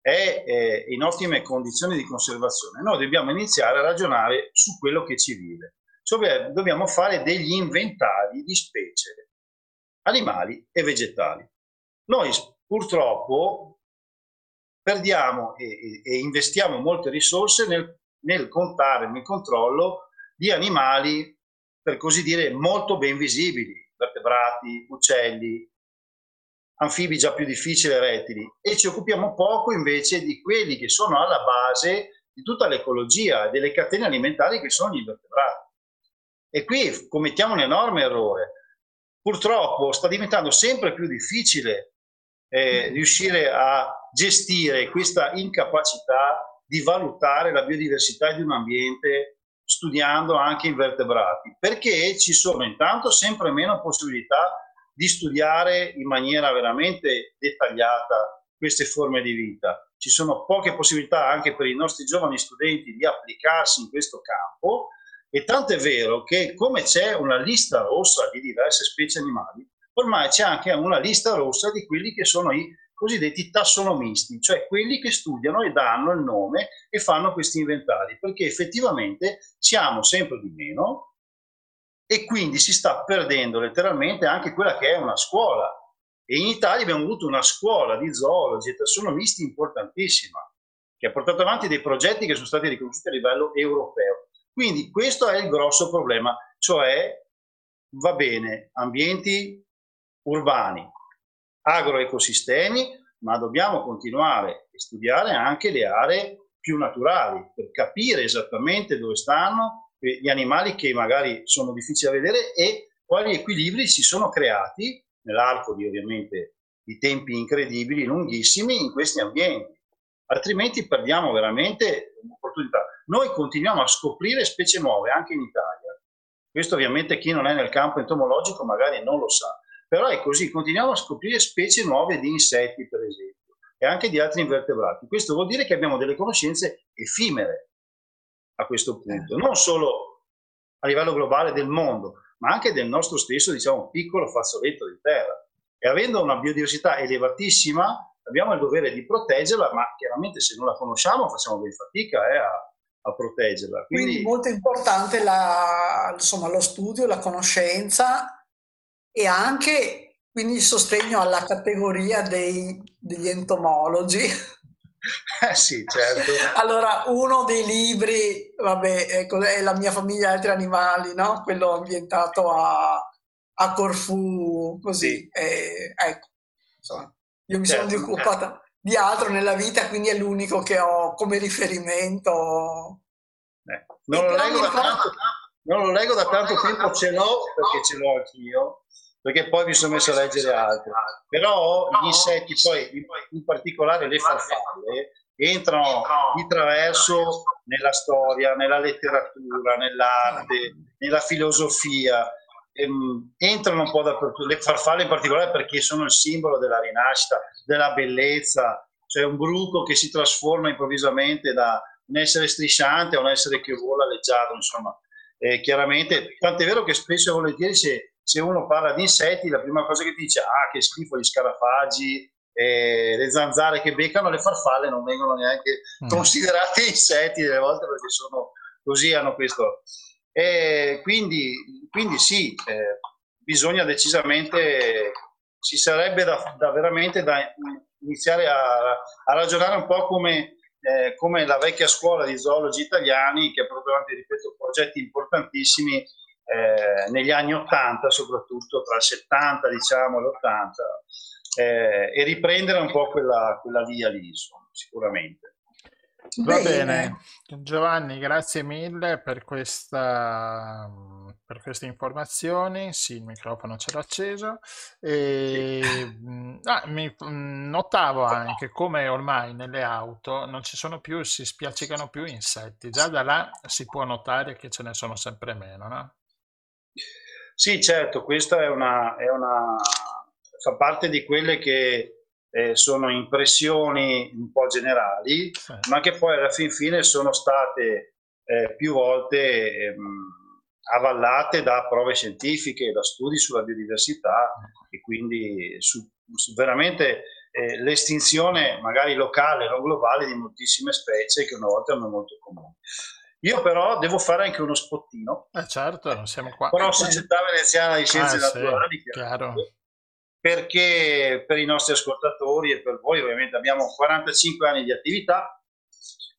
è eh, in ottime condizioni di conservazione, noi dobbiamo iniziare a ragionare su quello che ci vive. Cioè, dobbiamo fare degli inventari di specie animali e vegetali. Noi purtroppo perdiamo e, e investiamo molte risorse nel, nel contare, nel controllo di animali, per così dire, molto ben visibili, vertebrati, uccelli, anfibi già più difficili, rettili, e ci occupiamo poco invece di quelli che sono alla base di tutta l'ecologia delle catene alimentari che sono gli invertebrati. E qui commettiamo un enorme errore. Purtroppo sta diventando sempre più difficile eh, riuscire a gestire questa incapacità di valutare la biodiversità di un ambiente studiando anche invertebrati, perché ci sono intanto sempre meno possibilità di studiare in maniera veramente dettagliata queste forme di vita. Ci sono poche possibilità anche per i nostri giovani studenti di applicarsi in questo campo e tanto è vero che come c'è una lista rossa di diverse specie animali, ormai c'è anche una lista rossa di quelli che sono i cosiddetti tassonomisti, cioè quelli che studiano e danno il nome e fanno questi inventari, perché effettivamente siamo sempre di meno e quindi si sta perdendo letteralmente anche quella che è una scuola. E in Italia abbiamo avuto una scuola di zoologi e tassonomisti importantissima, che ha portato avanti dei progetti che sono stati riconosciuti a livello europeo. Quindi questo è il grosso problema, cioè va bene, ambienti urbani, agroecosistemi, ma dobbiamo continuare a studiare anche le aree più naturali per capire esattamente dove stanno gli animali che magari sono difficili da vedere e quali equilibri si sono creati nell'arco di ovviamente di tempi incredibili, lunghissimi in questi ambienti. Altrimenti perdiamo veramente un'opportunità. Noi continuiamo a scoprire specie nuove anche in Italia. Questo ovviamente chi non è nel campo entomologico magari non lo sa, però è così, continuiamo a scoprire specie nuove di insetti, per esempio, e anche di altri invertebrati. Questo vuol dire che abbiamo delle conoscenze effimere a questo punto, non solo a livello globale del mondo, ma anche del nostro stesso, diciamo, piccolo fazzoletto di terra. e avendo una biodiversità elevatissima abbiamo il dovere di proteggerla, ma chiaramente se non la conosciamo facciamo ben fatica eh, a, a, proteggerla. Quindi, Quindi molto importante la, insomma, lo studio, la conoscenza e anche quindi il sostegno alla categoria dei, degli entomologi. Eh sì, certo. Allora, uno dei libri, vabbè, ecco, è La mia famiglia e altri animali, no? Quello ambientato a, a Corfù, così. Sì. E, ecco, insomma, io mi certo, sono occupata certo. di altro nella vita, quindi è l'unico che ho come riferimento. Eh, non, lo leggo, tanto, non lo leggo da tanto tempo, ce l'ho perché ce l'ho anch'io perché poi mi sono messo a leggere altro. Però gli insetti, poi in particolare le farfalle, entrano di traverso nella storia, nella letteratura, nell'arte, nella filosofia. Ehm, entrano un po' dappertutto, le farfalle in particolare perché sono il simbolo della rinascita, della bellezza, cioè un bruco che si trasforma improvvisamente da un essere strisciante a un essere che vola leggiadro, insomma. Eh, chiaramente, tant'è vero che spesso e volentieri se se uno parla di insetti, la prima cosa che ti dice, ah, che schifo gli scarafaggi, eh, le zanzare che beccano, le farfalle non vengono neanche mm. considerate insetti delle volte perché sono così, hanno questo. E quindi, quindi sì, eh, bisogna decisamente, ci sarebbe da, da veramente da iniziare a, a, ragionare un po' come, eh, come la vecchia scuola di zoologi italiani che ha portato avanti, ripeto, progetti importantissimi eh, negli anni 80, soprattutto tra il 70 diciamo, e l'80, eh, e riprendere un po' quella, quella via lì, insomma, sicuramente. Va bene. bene. Giovanni, grazie mille per, questa, per queste informazioni. Sì, il microfono ce l'ho acceso. E, sì. ah, mi, notavo anche come ormai nelle auto non ci sono più, si spiaccicano più insetti. Già da là si può notare che ce ne sono sempre meno, no? Sì, certo, questa è una, è una, fa parte di quelle che eh, sono impressioni un po' generali, sì. ma che poi alla fin fine sono state eh, più volte ehm, avallate da prove scientifiche, da studi sulla biodiversità e quindi su, su veramente eh, l'estinzione magari locale, non globale, di moltissime specie che una volta erano molto comuni. Io però devo fare anche uno spottino. Eh certo, non siamo qua. Però Società Veneziana di Scienze ah, Naturali. Sì, chiaro. Perché per i nostri ascoltatori e per voi ovviamente abbiamo 45 anni di attività.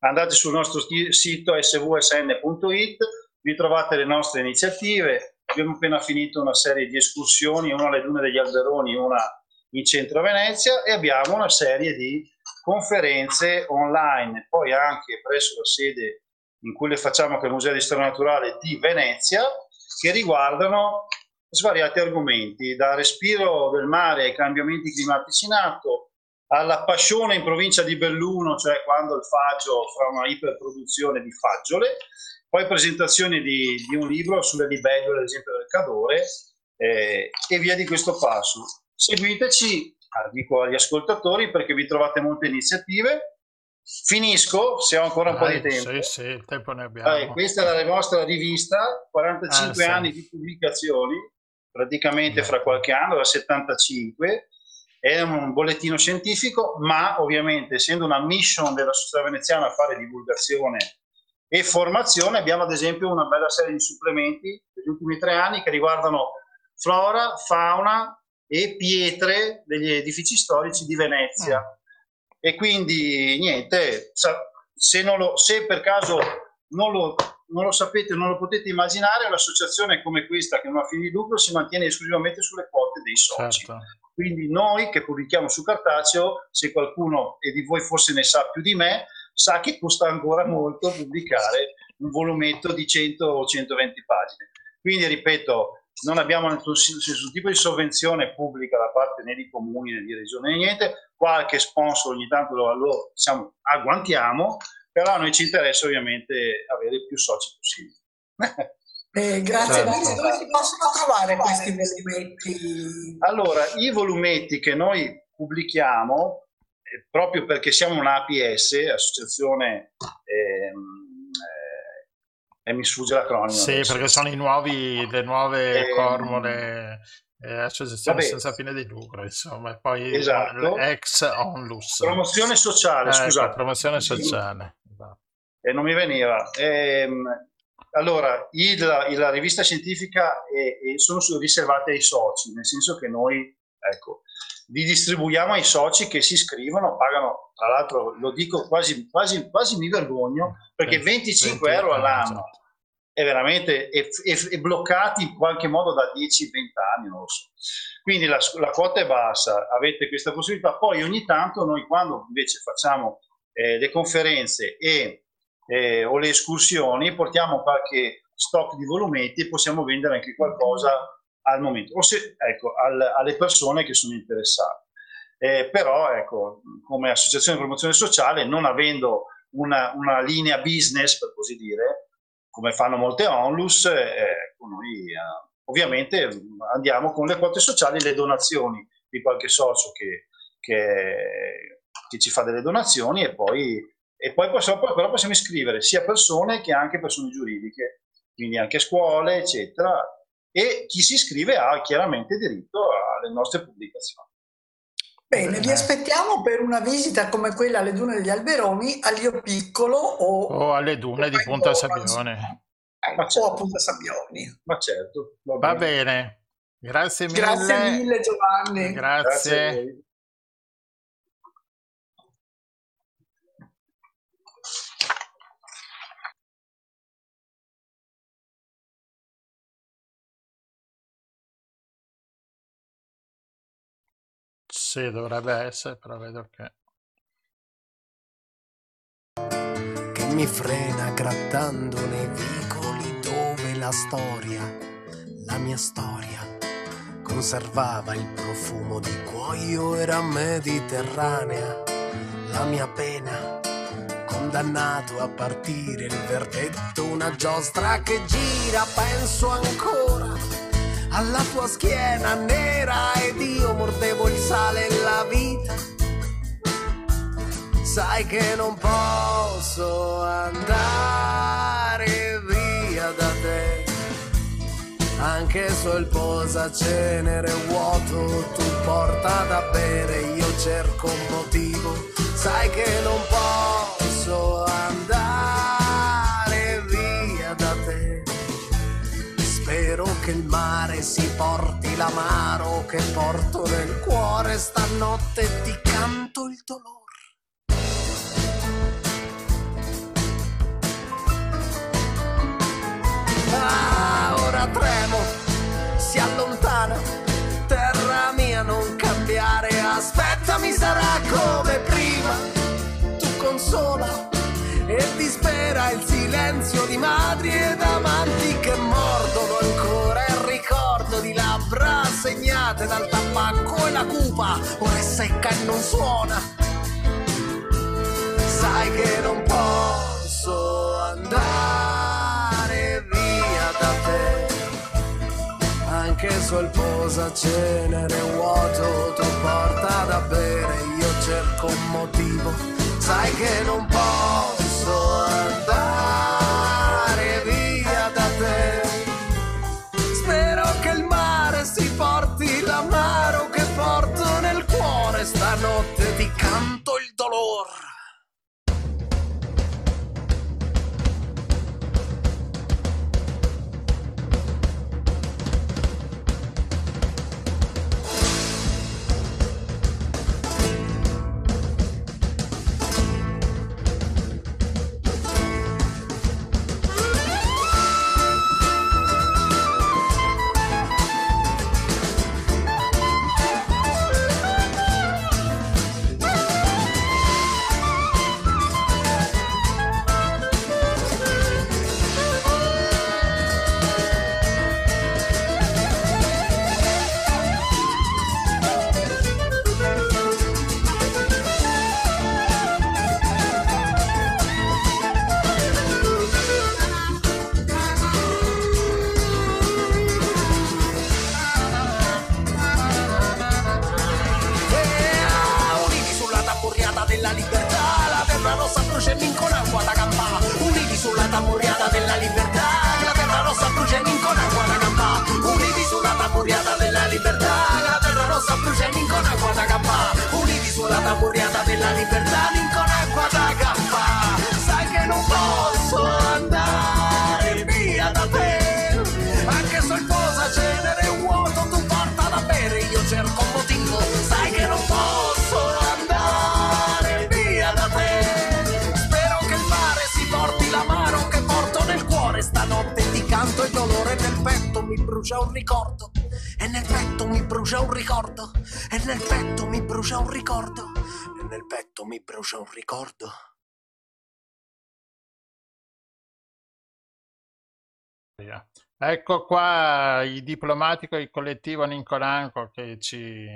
Andate sul nostro sito svsn.it, vi trovate le nostre iniziative. Abbiamo appena finito una serie di escursioni, una alle Dune degli Alberoni, una in centro Venezia e abbiamo una serie di conferenze online, poi anche presso la sede in cui le facciamo che è il Museo di Storia Naturale di Venezia, che riguardano svariati argomenti, da respiro del mare ai cambiamenti climatici in atto, alla passione in provincia di Belluno, cioè quando il faggio fa una iperproduzione di faggiole, poi presentazioni di, di un libro sulle libellule, ad esempio del Cadore, eh, e via di questo passo. Seguiteci, dico agli ascoltatori, perché vi trovate molte iniziative, Finisco, se ho ancora un po' di tempo. Sì, sì, il tempo ne abbiamo. Eh, questa è la nostra rivista, 45 ah, sì. anni di pubblicazioni, praticamente fra qualche anno, da 75. È un bollettino scientifico, ma ovviamente essendo una mission della società veneziana a fare divulgazione e formazione, abbiamo ad esempio una bella serie di supplementi degli ultimi tre anni che riguardano flora, fauna e pietre degli edifici storici di Venezia. Mm e quindi niente, se, lo, se per caso non lo, non lo, sapete, non lo potete immaginare, un'associazione come questa che non ha fini di lucro si mantiene esclusivamente sulle quote dei soci. Certo. Quindi noi che pubblichiamo su cartaceo, se qualcuno e di voi forse ne sa più di me, sa che costa ancora molto pubblicare un volumetto di 100 o 120 pagine. Quindi ripeto, non abbiamo nessun, nessun, tipo di sovvenzione pubblica da parte né di comuni né di regione né niente, qualche sponsor ogni tanto lo, lo diciamo, agguantiamo, però a noi ci interessa ovviamente avere più soci possibili. Eh, grazie certo. dove si possono trovare questi volumetti? Allora, i volumetti che noi pubblichiamo, eh, proprio perché siamo una APS, Associazione ehm, e mi sfugge l'acronimo. Sì, adesso. perché sono i nuovi, le nuove Ehm, formule eh, associazione vabbè. senza fine di lucro, insomma, e poi Esatto. ex onlus. Promozione sociale, Eh, scusate. ecco, promozione sociale. e non mi veniva. Ehm, allora, il- la rivista scientifica è- è- sono riservate ai soci, nel senso che noi, ecco, li distribuiamo ai soci che si iscrivono, pagano, tra l'altro lo dico quasi, quasi, quasi mi vergogno, perché 25 20 euro euro, all'anno esatto. è veramente è, è- è bloccati in qualche modo da 10-20 anni, non lo so. Quindi la, la quota è bassa, avete questa possibilità. Poi ogni tanto noi quando invece facciamo eh, le conferenze e, eh, o le escursioni portiamo qualche stock di volumetti e possiamo vendere anche qualcosa al momento, o se, ecco, al- alle persone che sono interessate. Eh, però ecco, come associazione di promozione sociale, non avendo una, una linea business, per così dire, come fanno molte onlus, eh, ecco, noi eh, ovviamente andiamo con le quote sociali e le donazioni di qualche socio che, che- che ci fa delle donazioni e poi, e poi possiamo, però possiamo iscrivere sia persone che anche persone giuridiche, quindi anche scuole, eccetera. E chi si iscrive ha chiaramente diritto alle nostre pubblicazioni. Bene, vi aspettiamo per una visita come quella alle Dune degli Alberoni a Lio Piccolo o, O alle dune di Punta Sabbione. o a Punta Sabbioni. Ma certo, va Va bene. bene, grazie mille. Grazie mille Giovanni. Grazie a Grazie. Sì, dovrebbe essere, però vedo che... che mi frena grattando nei vicoli dove la storia, la mia storia, conservava il profumo di cuoio era mediterranea, la mia pena, condannato a partire il verdetto, una giostra che gira, penso ancora alla tua schiena nera ed io mordevo il sale e la vita sai che non posso andare via da te. Anche sul posacenere vuoto, tu porta da bere, io cerco un motivo. Sai che non posso andare Spero che il mare si porti l'amaro che porto nel cuore stanotte ti canto il dolore. Ah, ora tremo, si allontana, terra mia non cambiare, aspettami sarà come prima, tu consola e dispera il silenzio di madri ed amanti che mordono cupa, ora è secca e non suona, sai che non posso andare via da te. Anche sul posacenere vuoto tu porta da bere io cerco un motivo. Sai che non posso canto libertà La terra rossa brucia in con acqua da campà Uniti sulla tamburiata della libertà in con acqua da campà Sai che non posso andare via da te. Anche se il posa cenere vuoto tu porta da bere Io cerco un motivo, sai che non posso andare via da te. Spero che il mare si porti l'amaro che porto nel cuore. Stanotte ti canto il dolore nel petto mi brucia un ricordo nel petto mi brucia un ricordo E nel petto mi brucia un ricordo E nel petto mi brucia un ricordo. Ecco qua i diplomatico e il collettivo Nincolanco che ci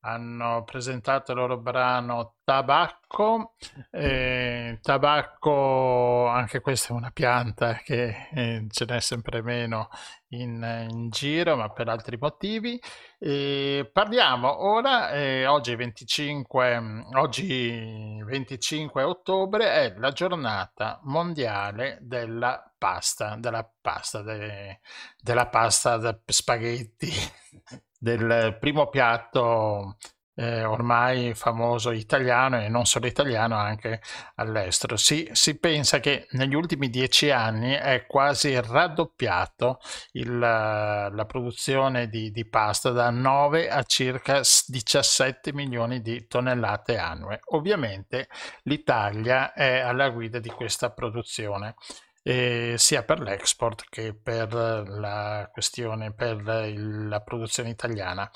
hanno presentato il loro brano Tabacco. Eh, tabacco, anche questa è una pianta che eh, ce n'è sempre meno in, in giro, ma per altri motivi. E parliamo ora, eh, oggi, 25, oggi 25 ottobre è la giornata mondiale della pasta, della pasta, de- della pasta da spaghetti, del primo piatto eh, ormai famoso italiano e non solo italiano anche all'estero. Si, si pensa che negli ultimi dieci anni è quasi raddoppiato il, la produzione di, di pasta da 9 a circa 17 milioni di tonnellate annue. Ovviamente l'Italia è alla guida di questa produzione. Eh, sia per l'export che per la questione, per la produzione italiana.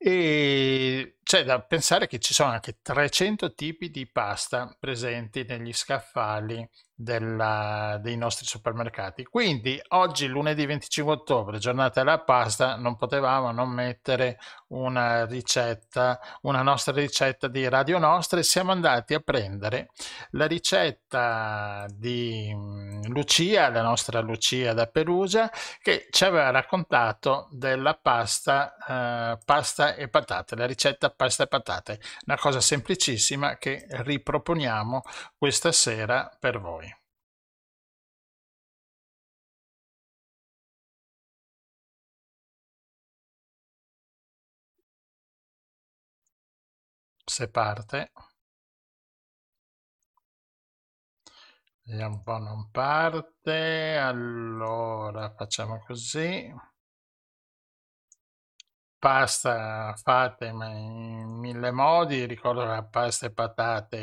E c'è da pensare che ci sono anche 300 tipi di pasta presenti negli scaffali della- dei nostri supermercati. Quindi oggi, lunedì 25 ottobre, giornata della pasta, non potevamo non mettere una ricetta, una nostra ricetta di Radio Nostra e siamo andati a prendere la ricetta di mm, Lucia, la nostra Lucia da Perugia, che ci aveva raccontato della pasta, eh, pasta e patate, la ricetta pasta e patate, una cosa semplicissima che riproponiamo questa sera per voi. Se parte, vediamo un po', non parte, allora facciamo così. Pasta fatta in mille modi, ricordo che la pasta e patate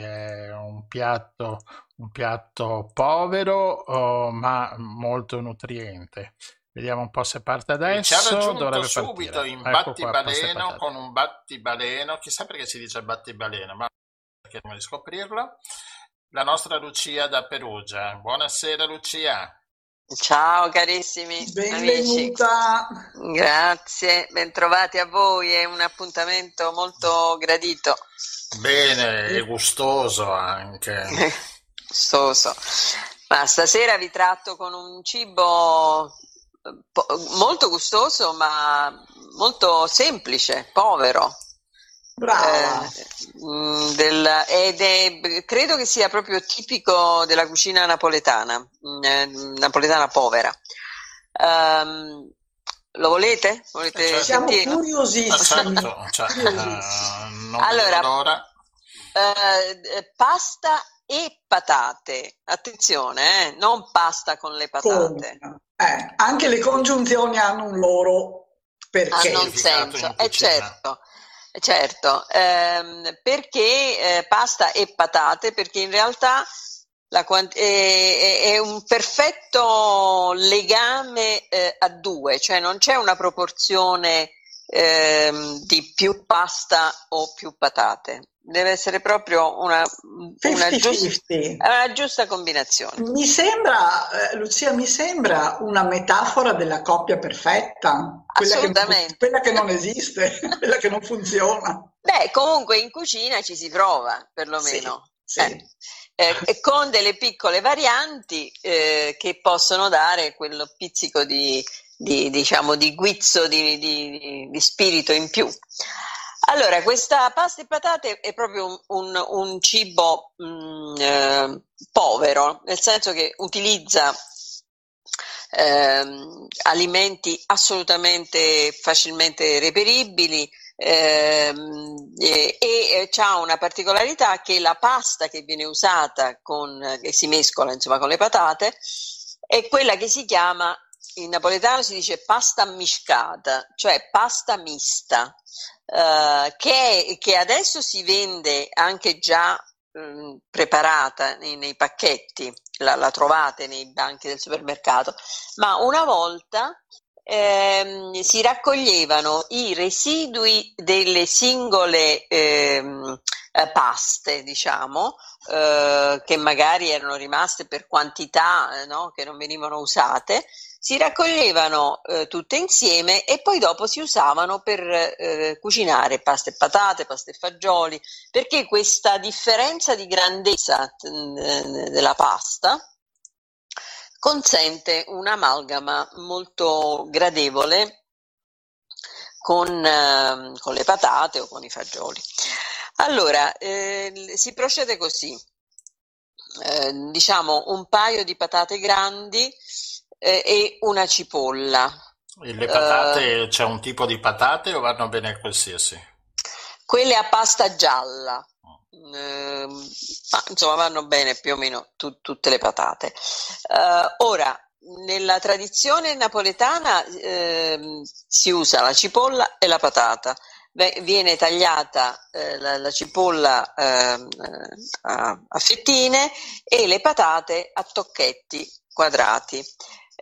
è un piatto, un piatto povero, oh, ma molto nutriente. Vediamo un po' se parte Ci ha adesso, raggiunto subito partire. in Ecco battibaleno con un battibaleno, chissà perché si dice battibaleno, ma cerchiamo di scoprirlo. La nostra Lucia da Perugia. Buonasera Lucia. Ciao carissimi amici, Benvenuta. grazie, bentrovati a voi, è un appuntamento molto gradito, Bene e gustoso anche. gustoso. Ma stasera vi tratto con un cibo molto gustoso ma molto semplice, povero. Brava. Eh, mm, del- ed è, credo che sia proprio tipico della cucina napoletana, mm, eh, napoletana povera. Ehm, lo volete? Volete Eh, certo. Siamo sentirlo? Ah, curiosissimi. certo, cioè, Curiosissimi. eh, non Allora. Eh, eh, pasta e patate, attenzione, eh, non pasta con le Con. patate, Eh, anche le congiunzioni hanno un loro perché. hanno un senso, è cucina. certo, è certo, ehm, perché eh, pasta e patate? Perché in realtà la quant- è, è- è un perfetto legame eh, a due, cioè non c'è una proporzione ehm, di più pasta o più patate, deve essere proprio una, una giusta, 50-50. una giusta combinazione. Mi sembra, eh, Lucia, mi sembra una metafora della coppia perfetta, quella che, non, quella che non esiste, quella che non funziona. Beh, comunque in cucina ci si prova, perlomeno. Sì, Eh, eh, e con delle piccole varianti eh, che possono dare quello pizzico di, di, diciamo, di guizzo, di- di spirito in più. Allora, questa pasta e patate è proprio un, un- un cibo mm, eh, povero, nel senso che utilizza ehm, alimenti assolutamente facilmente reperibili ehm, e, e ha una particolarità che la pasta che viene usata con, che si mescola insomma con le patate è quella che si chiama in napoletano si dice pasta miscata, cioè pasta mista, eh, che, che, adesso si vende anche già mh, mm, preparata nei, nei pacchetti, la, la, trovate nei banchi del supermercato, ma una volta ehm, si raccoglievano i residui delle singole ehm, eh, paste, diciamo, eh, che magari erano rimaste per quantità eh, no, che non venivano usate, si raccoglievano eh, tutte insieme e poi dopo si usavano per eh, cucinare pasta e patate, pasta e fagioli, perché questa differenza di grandezza eh, della pasta consente un'amalgama molto gradevole con, eh, con, le patate o con i fagioli. Allora, eh, si procede così. Eh, diciamo un paio di patate grandi, eh, e una cipolla. E le patate, uh, c'è un tipo di patate o vanno bene qualsiasi? Quelle a pasta gialla. Uh, ma, insomma vanno bene più o meno tu, tutte le patate. Uh, ora, nella tradizione napoletana ehm, si usa la cipolla e la patata. viene tagliata eh, la, la, cipolla eh, a, a fettine e le patate a tocchetti quadrati.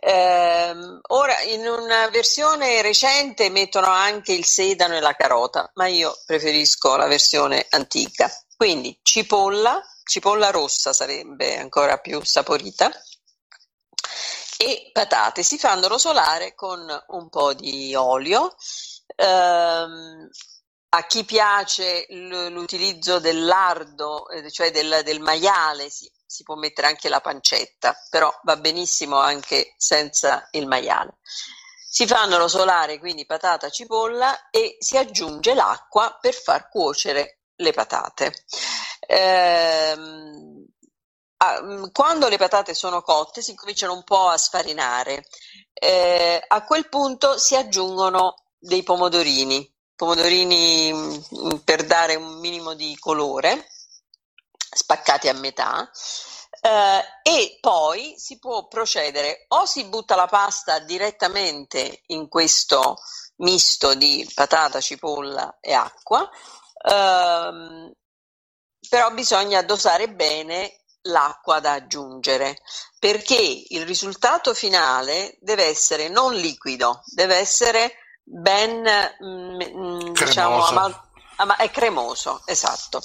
Eh, ora in una versione recente mettono anche il sedano e la carota, ma io preferisco la versione antica. Quindi cipolla, cipolla rossa sarebbe ancora più saporita e patate si fanno rosolare con un po' di olio. Eh, a chi piace l'utilizzo del lardo, eh, cioè del, del maiale, si si può mettere anche la pancetta, però va benissimo anche senza il maiale. Si fanno rosolare quindi patata, cipolla e si aggiunge l'acqua per far cuocere le patate. Ehm, quando le patate sono cotte si cominciano un po' a sfarinare. Eh, a quel punto si aggiungono dei pomodorini, pomodorini mm, per dare un minimo di colore spaccati a metà. Eh, e poi si può procedere o si butta la pasta direttamente in questo misto di patata, cipolla e acqua, ehm, però bisogna dosare bene l'acqua da aggiungere perché il risultato finale deve essere non liquido, deve essere ben mm, mm diciamo amal- Ah, ma è cremoso, esatto.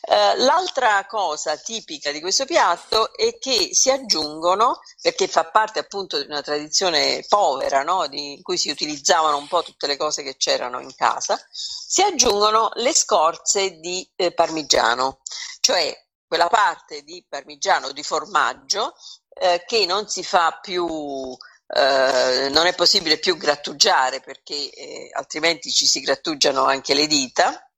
Eh, l'altra cosa tipica di questo piatto è che si aggiungono, perché fa parte appunto di una tradizione povera, no? di, in cui si utilizzavano un po' tutte le cose che c'erano in casa, si aggiungono le scorze di eh, parmigiano, cioè quella parte di parmigiano, di formaggio, eh, che non si fa più Uh, non è possibile più grattugiare perché eh, altrimenti ci si grattugiano anche le dita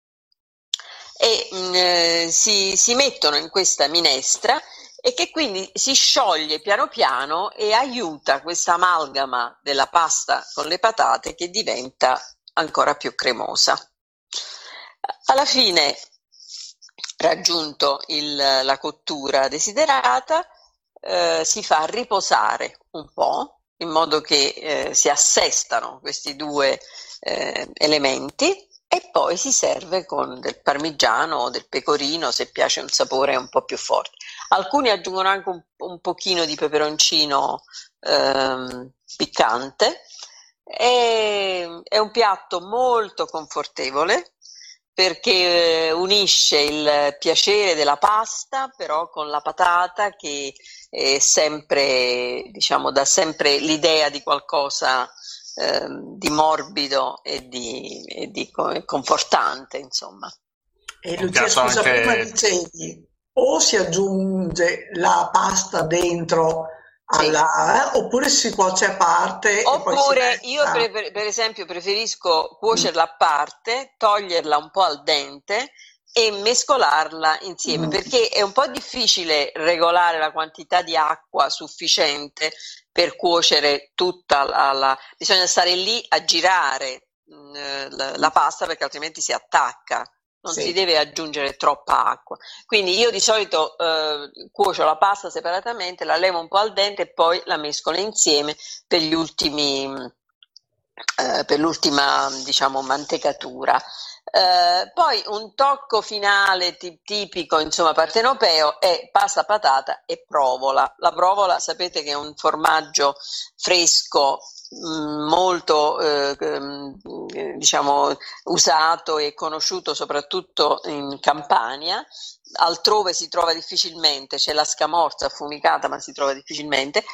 e mh, mm, eh, si, si mettono in questa minestra e che quindi si scioglie piano piano e aiuta questa amalgama della pasta con le patate che diventa ancora più cremosa. Alla fine, raggiunto il, la cottura desiderata, eh, si fa riposare un po' in modo che eh, si assestano questi due eh, elementi e poi si serve con del parmigiano o del pecorino se piace un sapore un po' più forte. Alcuni aggiungono anche un, un pochino di peperoncino ehm, piccante. E, è un piatto molto confortevole perché eh, unisce il piacere della pasta però con la patata che è sempre, diciamo, dà sempre l'idea di qualcosa Ehm, di morbido e di, e di confortante, insomma. E Lucia, scusa, anche... prima dicevi, o si aggiunge la pasta dentro alla, eh, oppure si cuoce a parte. Oppure io per, per, esempio preferisco cuocerla a parte, toglierla un po' al dente e mescolarla insieme Mm. perché è un po' difficile regolare la quantità di acqua sufficiente per cuocere tutta la, la- bisogna stare lì a girare mh, eh, la, la pasta perché altrimenti si attacca non Sì. si deve aggiungere troppa acqua quindi io di solito eh, cuocio la pasta separatamente la levo un po' al dente e poi la mescolo insieme per gli ultimi eh, per l'ultima diciamo mantecatura eh, poi un tocco finale ti- tipico, insomma, partenopeo è pasta patata e provola. La provola sapete che è un formaggio fresco, molto eh, ehm, diciamo usato e conosciuto soprattutto in Campania. Altrove si trova difficilmente, c'è la scamorza affumicata, ma si trova difficilmente.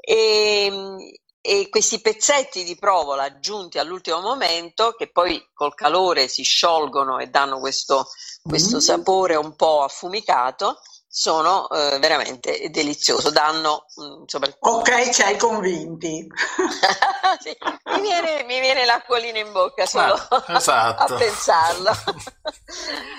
E, e questi pezzetti di provola aggiunti all'ultimo momento, che poi col calore si sciolgono e danno questo, questo Mm. sapore un po' affumicato, sono eh, veramente delizioso. Danno, mm, insomma, il- Ok, ci hai convinti. Sì, mi, viene, mi viene l'acquolina in bocca solo Ah, esatto. a pensarlo.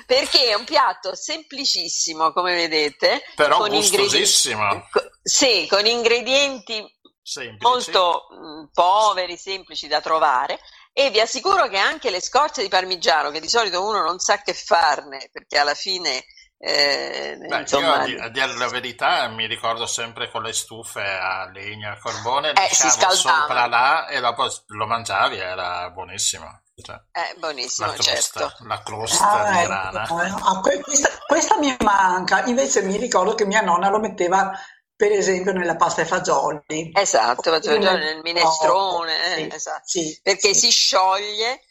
Perché è un piatto semplicissimo, come vedete, Però con ingredienti, gustosissimo. co- sì, con ingredienti Semplici. molto mh, poveri, semplici da trovare e vi assicuro che anche le scorze di parmigiano, che di solito uno non sa che farne, perché alla fine eh, Beh, insomma, io a, di- a dire la verità mi ricordo sempre con le stufe a legna, a carbone, Eh, si sopra là e dopo lo mangiavi, era buonissimo. Cioè, è buonissimo, la crosta, certo. la crosta Ah, di ecco, rana. eh, ah, que- questa, questa mi manca, invece mi ricordo che mia nonna lo metteva per esempio nella pasta ai fagioli. Esatto, faccio nel minestrone, eh, Sì, esatto. sì, perché sì. si scioglie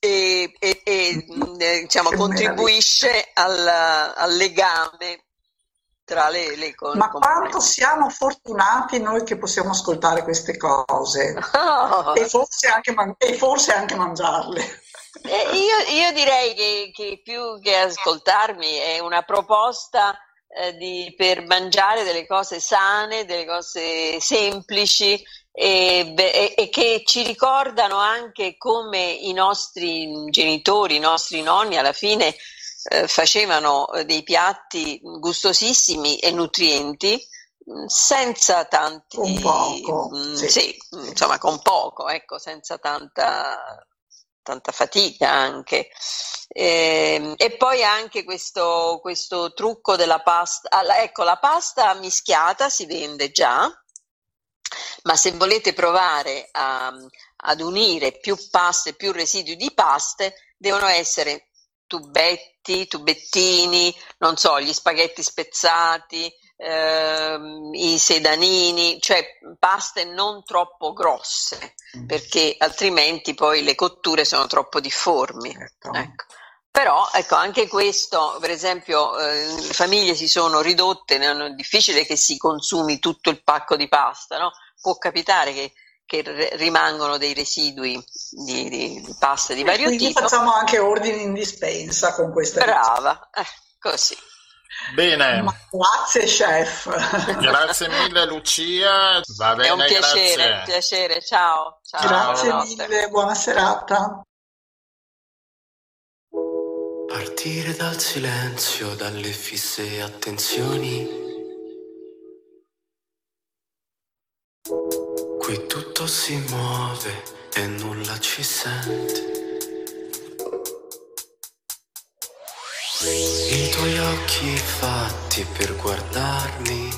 e, e- e, mh, eh, diciamo, contribuisce al, al legame tra le, le con- Ma quanto siamo fortunati noi che possiamo ascoltare queste cose. Oh, e forse anche, e forse anche mangiarle. io, io direi che, che più che ascoltarmi è una proposta eh, di- per mangiare delle cose sane, delle cose semplici e, e- e che ci ricordano anche come i nostri genitori, i nostri nonni alla fine eh, facevano eh, dei piatti gustosissimi e nutrienti mh, senza tanti Con poco, mh, sì. sì, mh, insomma con poco, ecco, senza tanta, tanta fatica anche. Ehm, E, poi anche questo, questo trucco della pasta. ah, la- ecco, la pasta mischiata si vende già, ma se volete provare a- ad unire più paste, più residui di paste, devono essere tubetti, tubettini, non so, gli spaghetti spezzati, ehm, i sedanini, cioè paste non troppo grosse, perché altrimenti poi le cotture sono troppo difformi. Certo. Ecco. Però ecco, anche questo, per esempio, eh, le famiglie si sono ridotte, è difficile che si consumi tutto il pacco di pasta, no? Può capitare che, che rimangono dei residui di, di- di pasta di E vario quindi tipo. facciamo anche ordini in dispensa con questa Brava, eh, così. Bene, Ma grazie chef. grazie mille Lucia, va È bene, un piacere, grazie. un piacere. Ciao, ciao. Grazie buonanotte. mille, buona serata. Partire dal silenzio, dalle fisse attenzioni. Qui tutto si muove e nulla ci sente. I tuoi occhi fatti per guardarmi,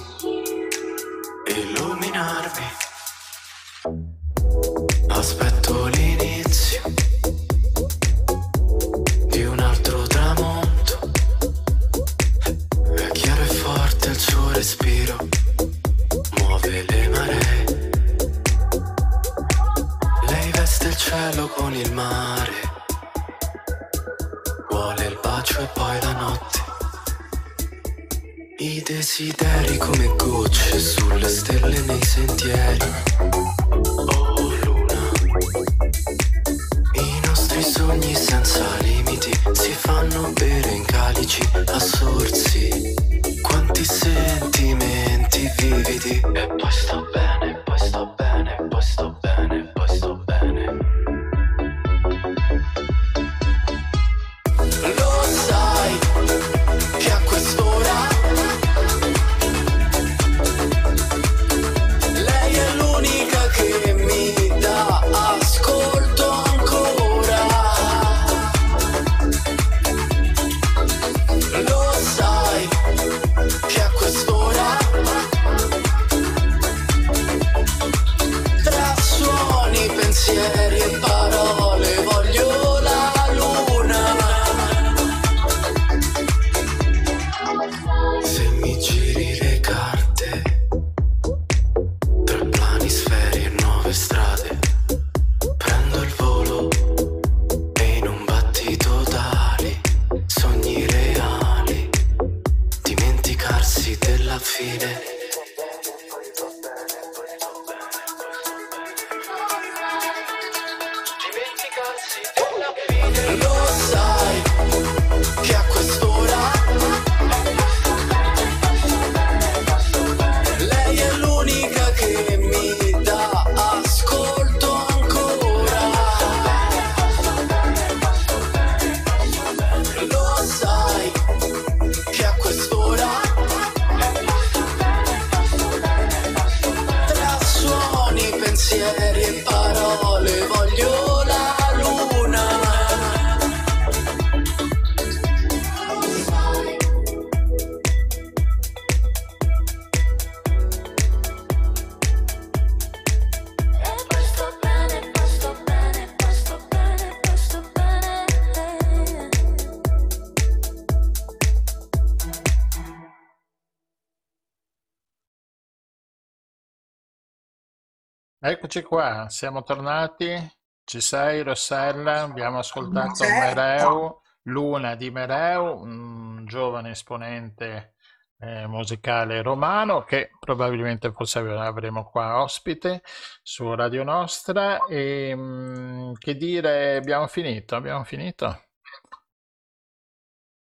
Eccoci qua, siamo tornati. Ci sei, Rossella? Abbiamo ascoltato Certo. Mereu, Luna di Mereu, un giovane esponente eh, musicale romano che probabilmente forse avremo qua ospite su Radio Nostra. E mm, che dire, abbiamo finito? Abbiamo finito?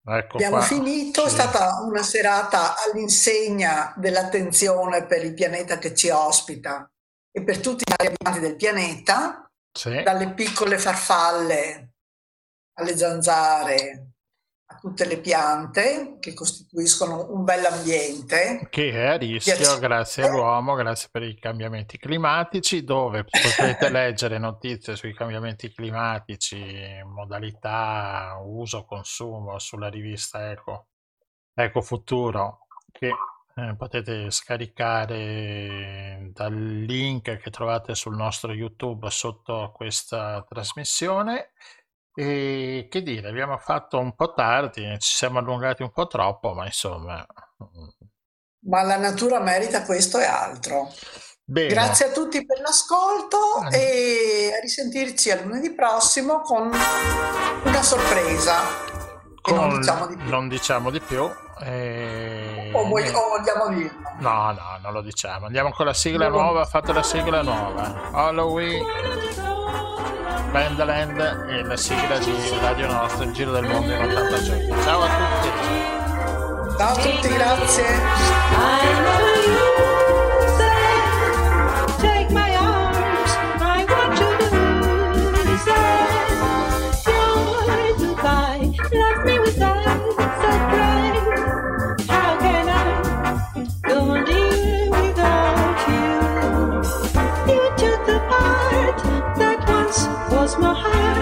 Ecco Abbiamo qua. finito, è stata una serata all'insegna dell'attenzione per il pianeta che ci ospita e per tutti gli abitanti del pianeta, Sì. dalle piccole farfalle alle zanzare, a tutte le piante che costituiscono un bell'ambiente. Che è a rischio Piace- grazie all'uomo, grazie per i cambiamenti climatici, dove potrete leggere notizie sui cambiamenti climatici, modalità, uso, consumo sulla rivista Eco, Eco Futuro, che eh, potete scaricare dal link che trovate sul nostro YouTube sotto questa trasmissione. E che dire, abbiamo fatto un po' tardi, ci siamo allungati un po' troppo, ma insomma. mm, Ma la natura merita questo e altro. Bene. Grazie a tutti per l'ascolto e a risentirci a lunedì prossimo con una sorpresa. E non Con- diciamo di più. non diciamo di più. e O, vog- niente. o vogliamo dirlo? No, no, non lo diciamo. Andiamo con la sigla No. nuova. Fate la sigla nuova. Halloween, Bandland e la sigla di Radio Nostra, il giro del mondo in 80 giorni. Ciao a tutti. Ciao a tutti, grazie. Heart.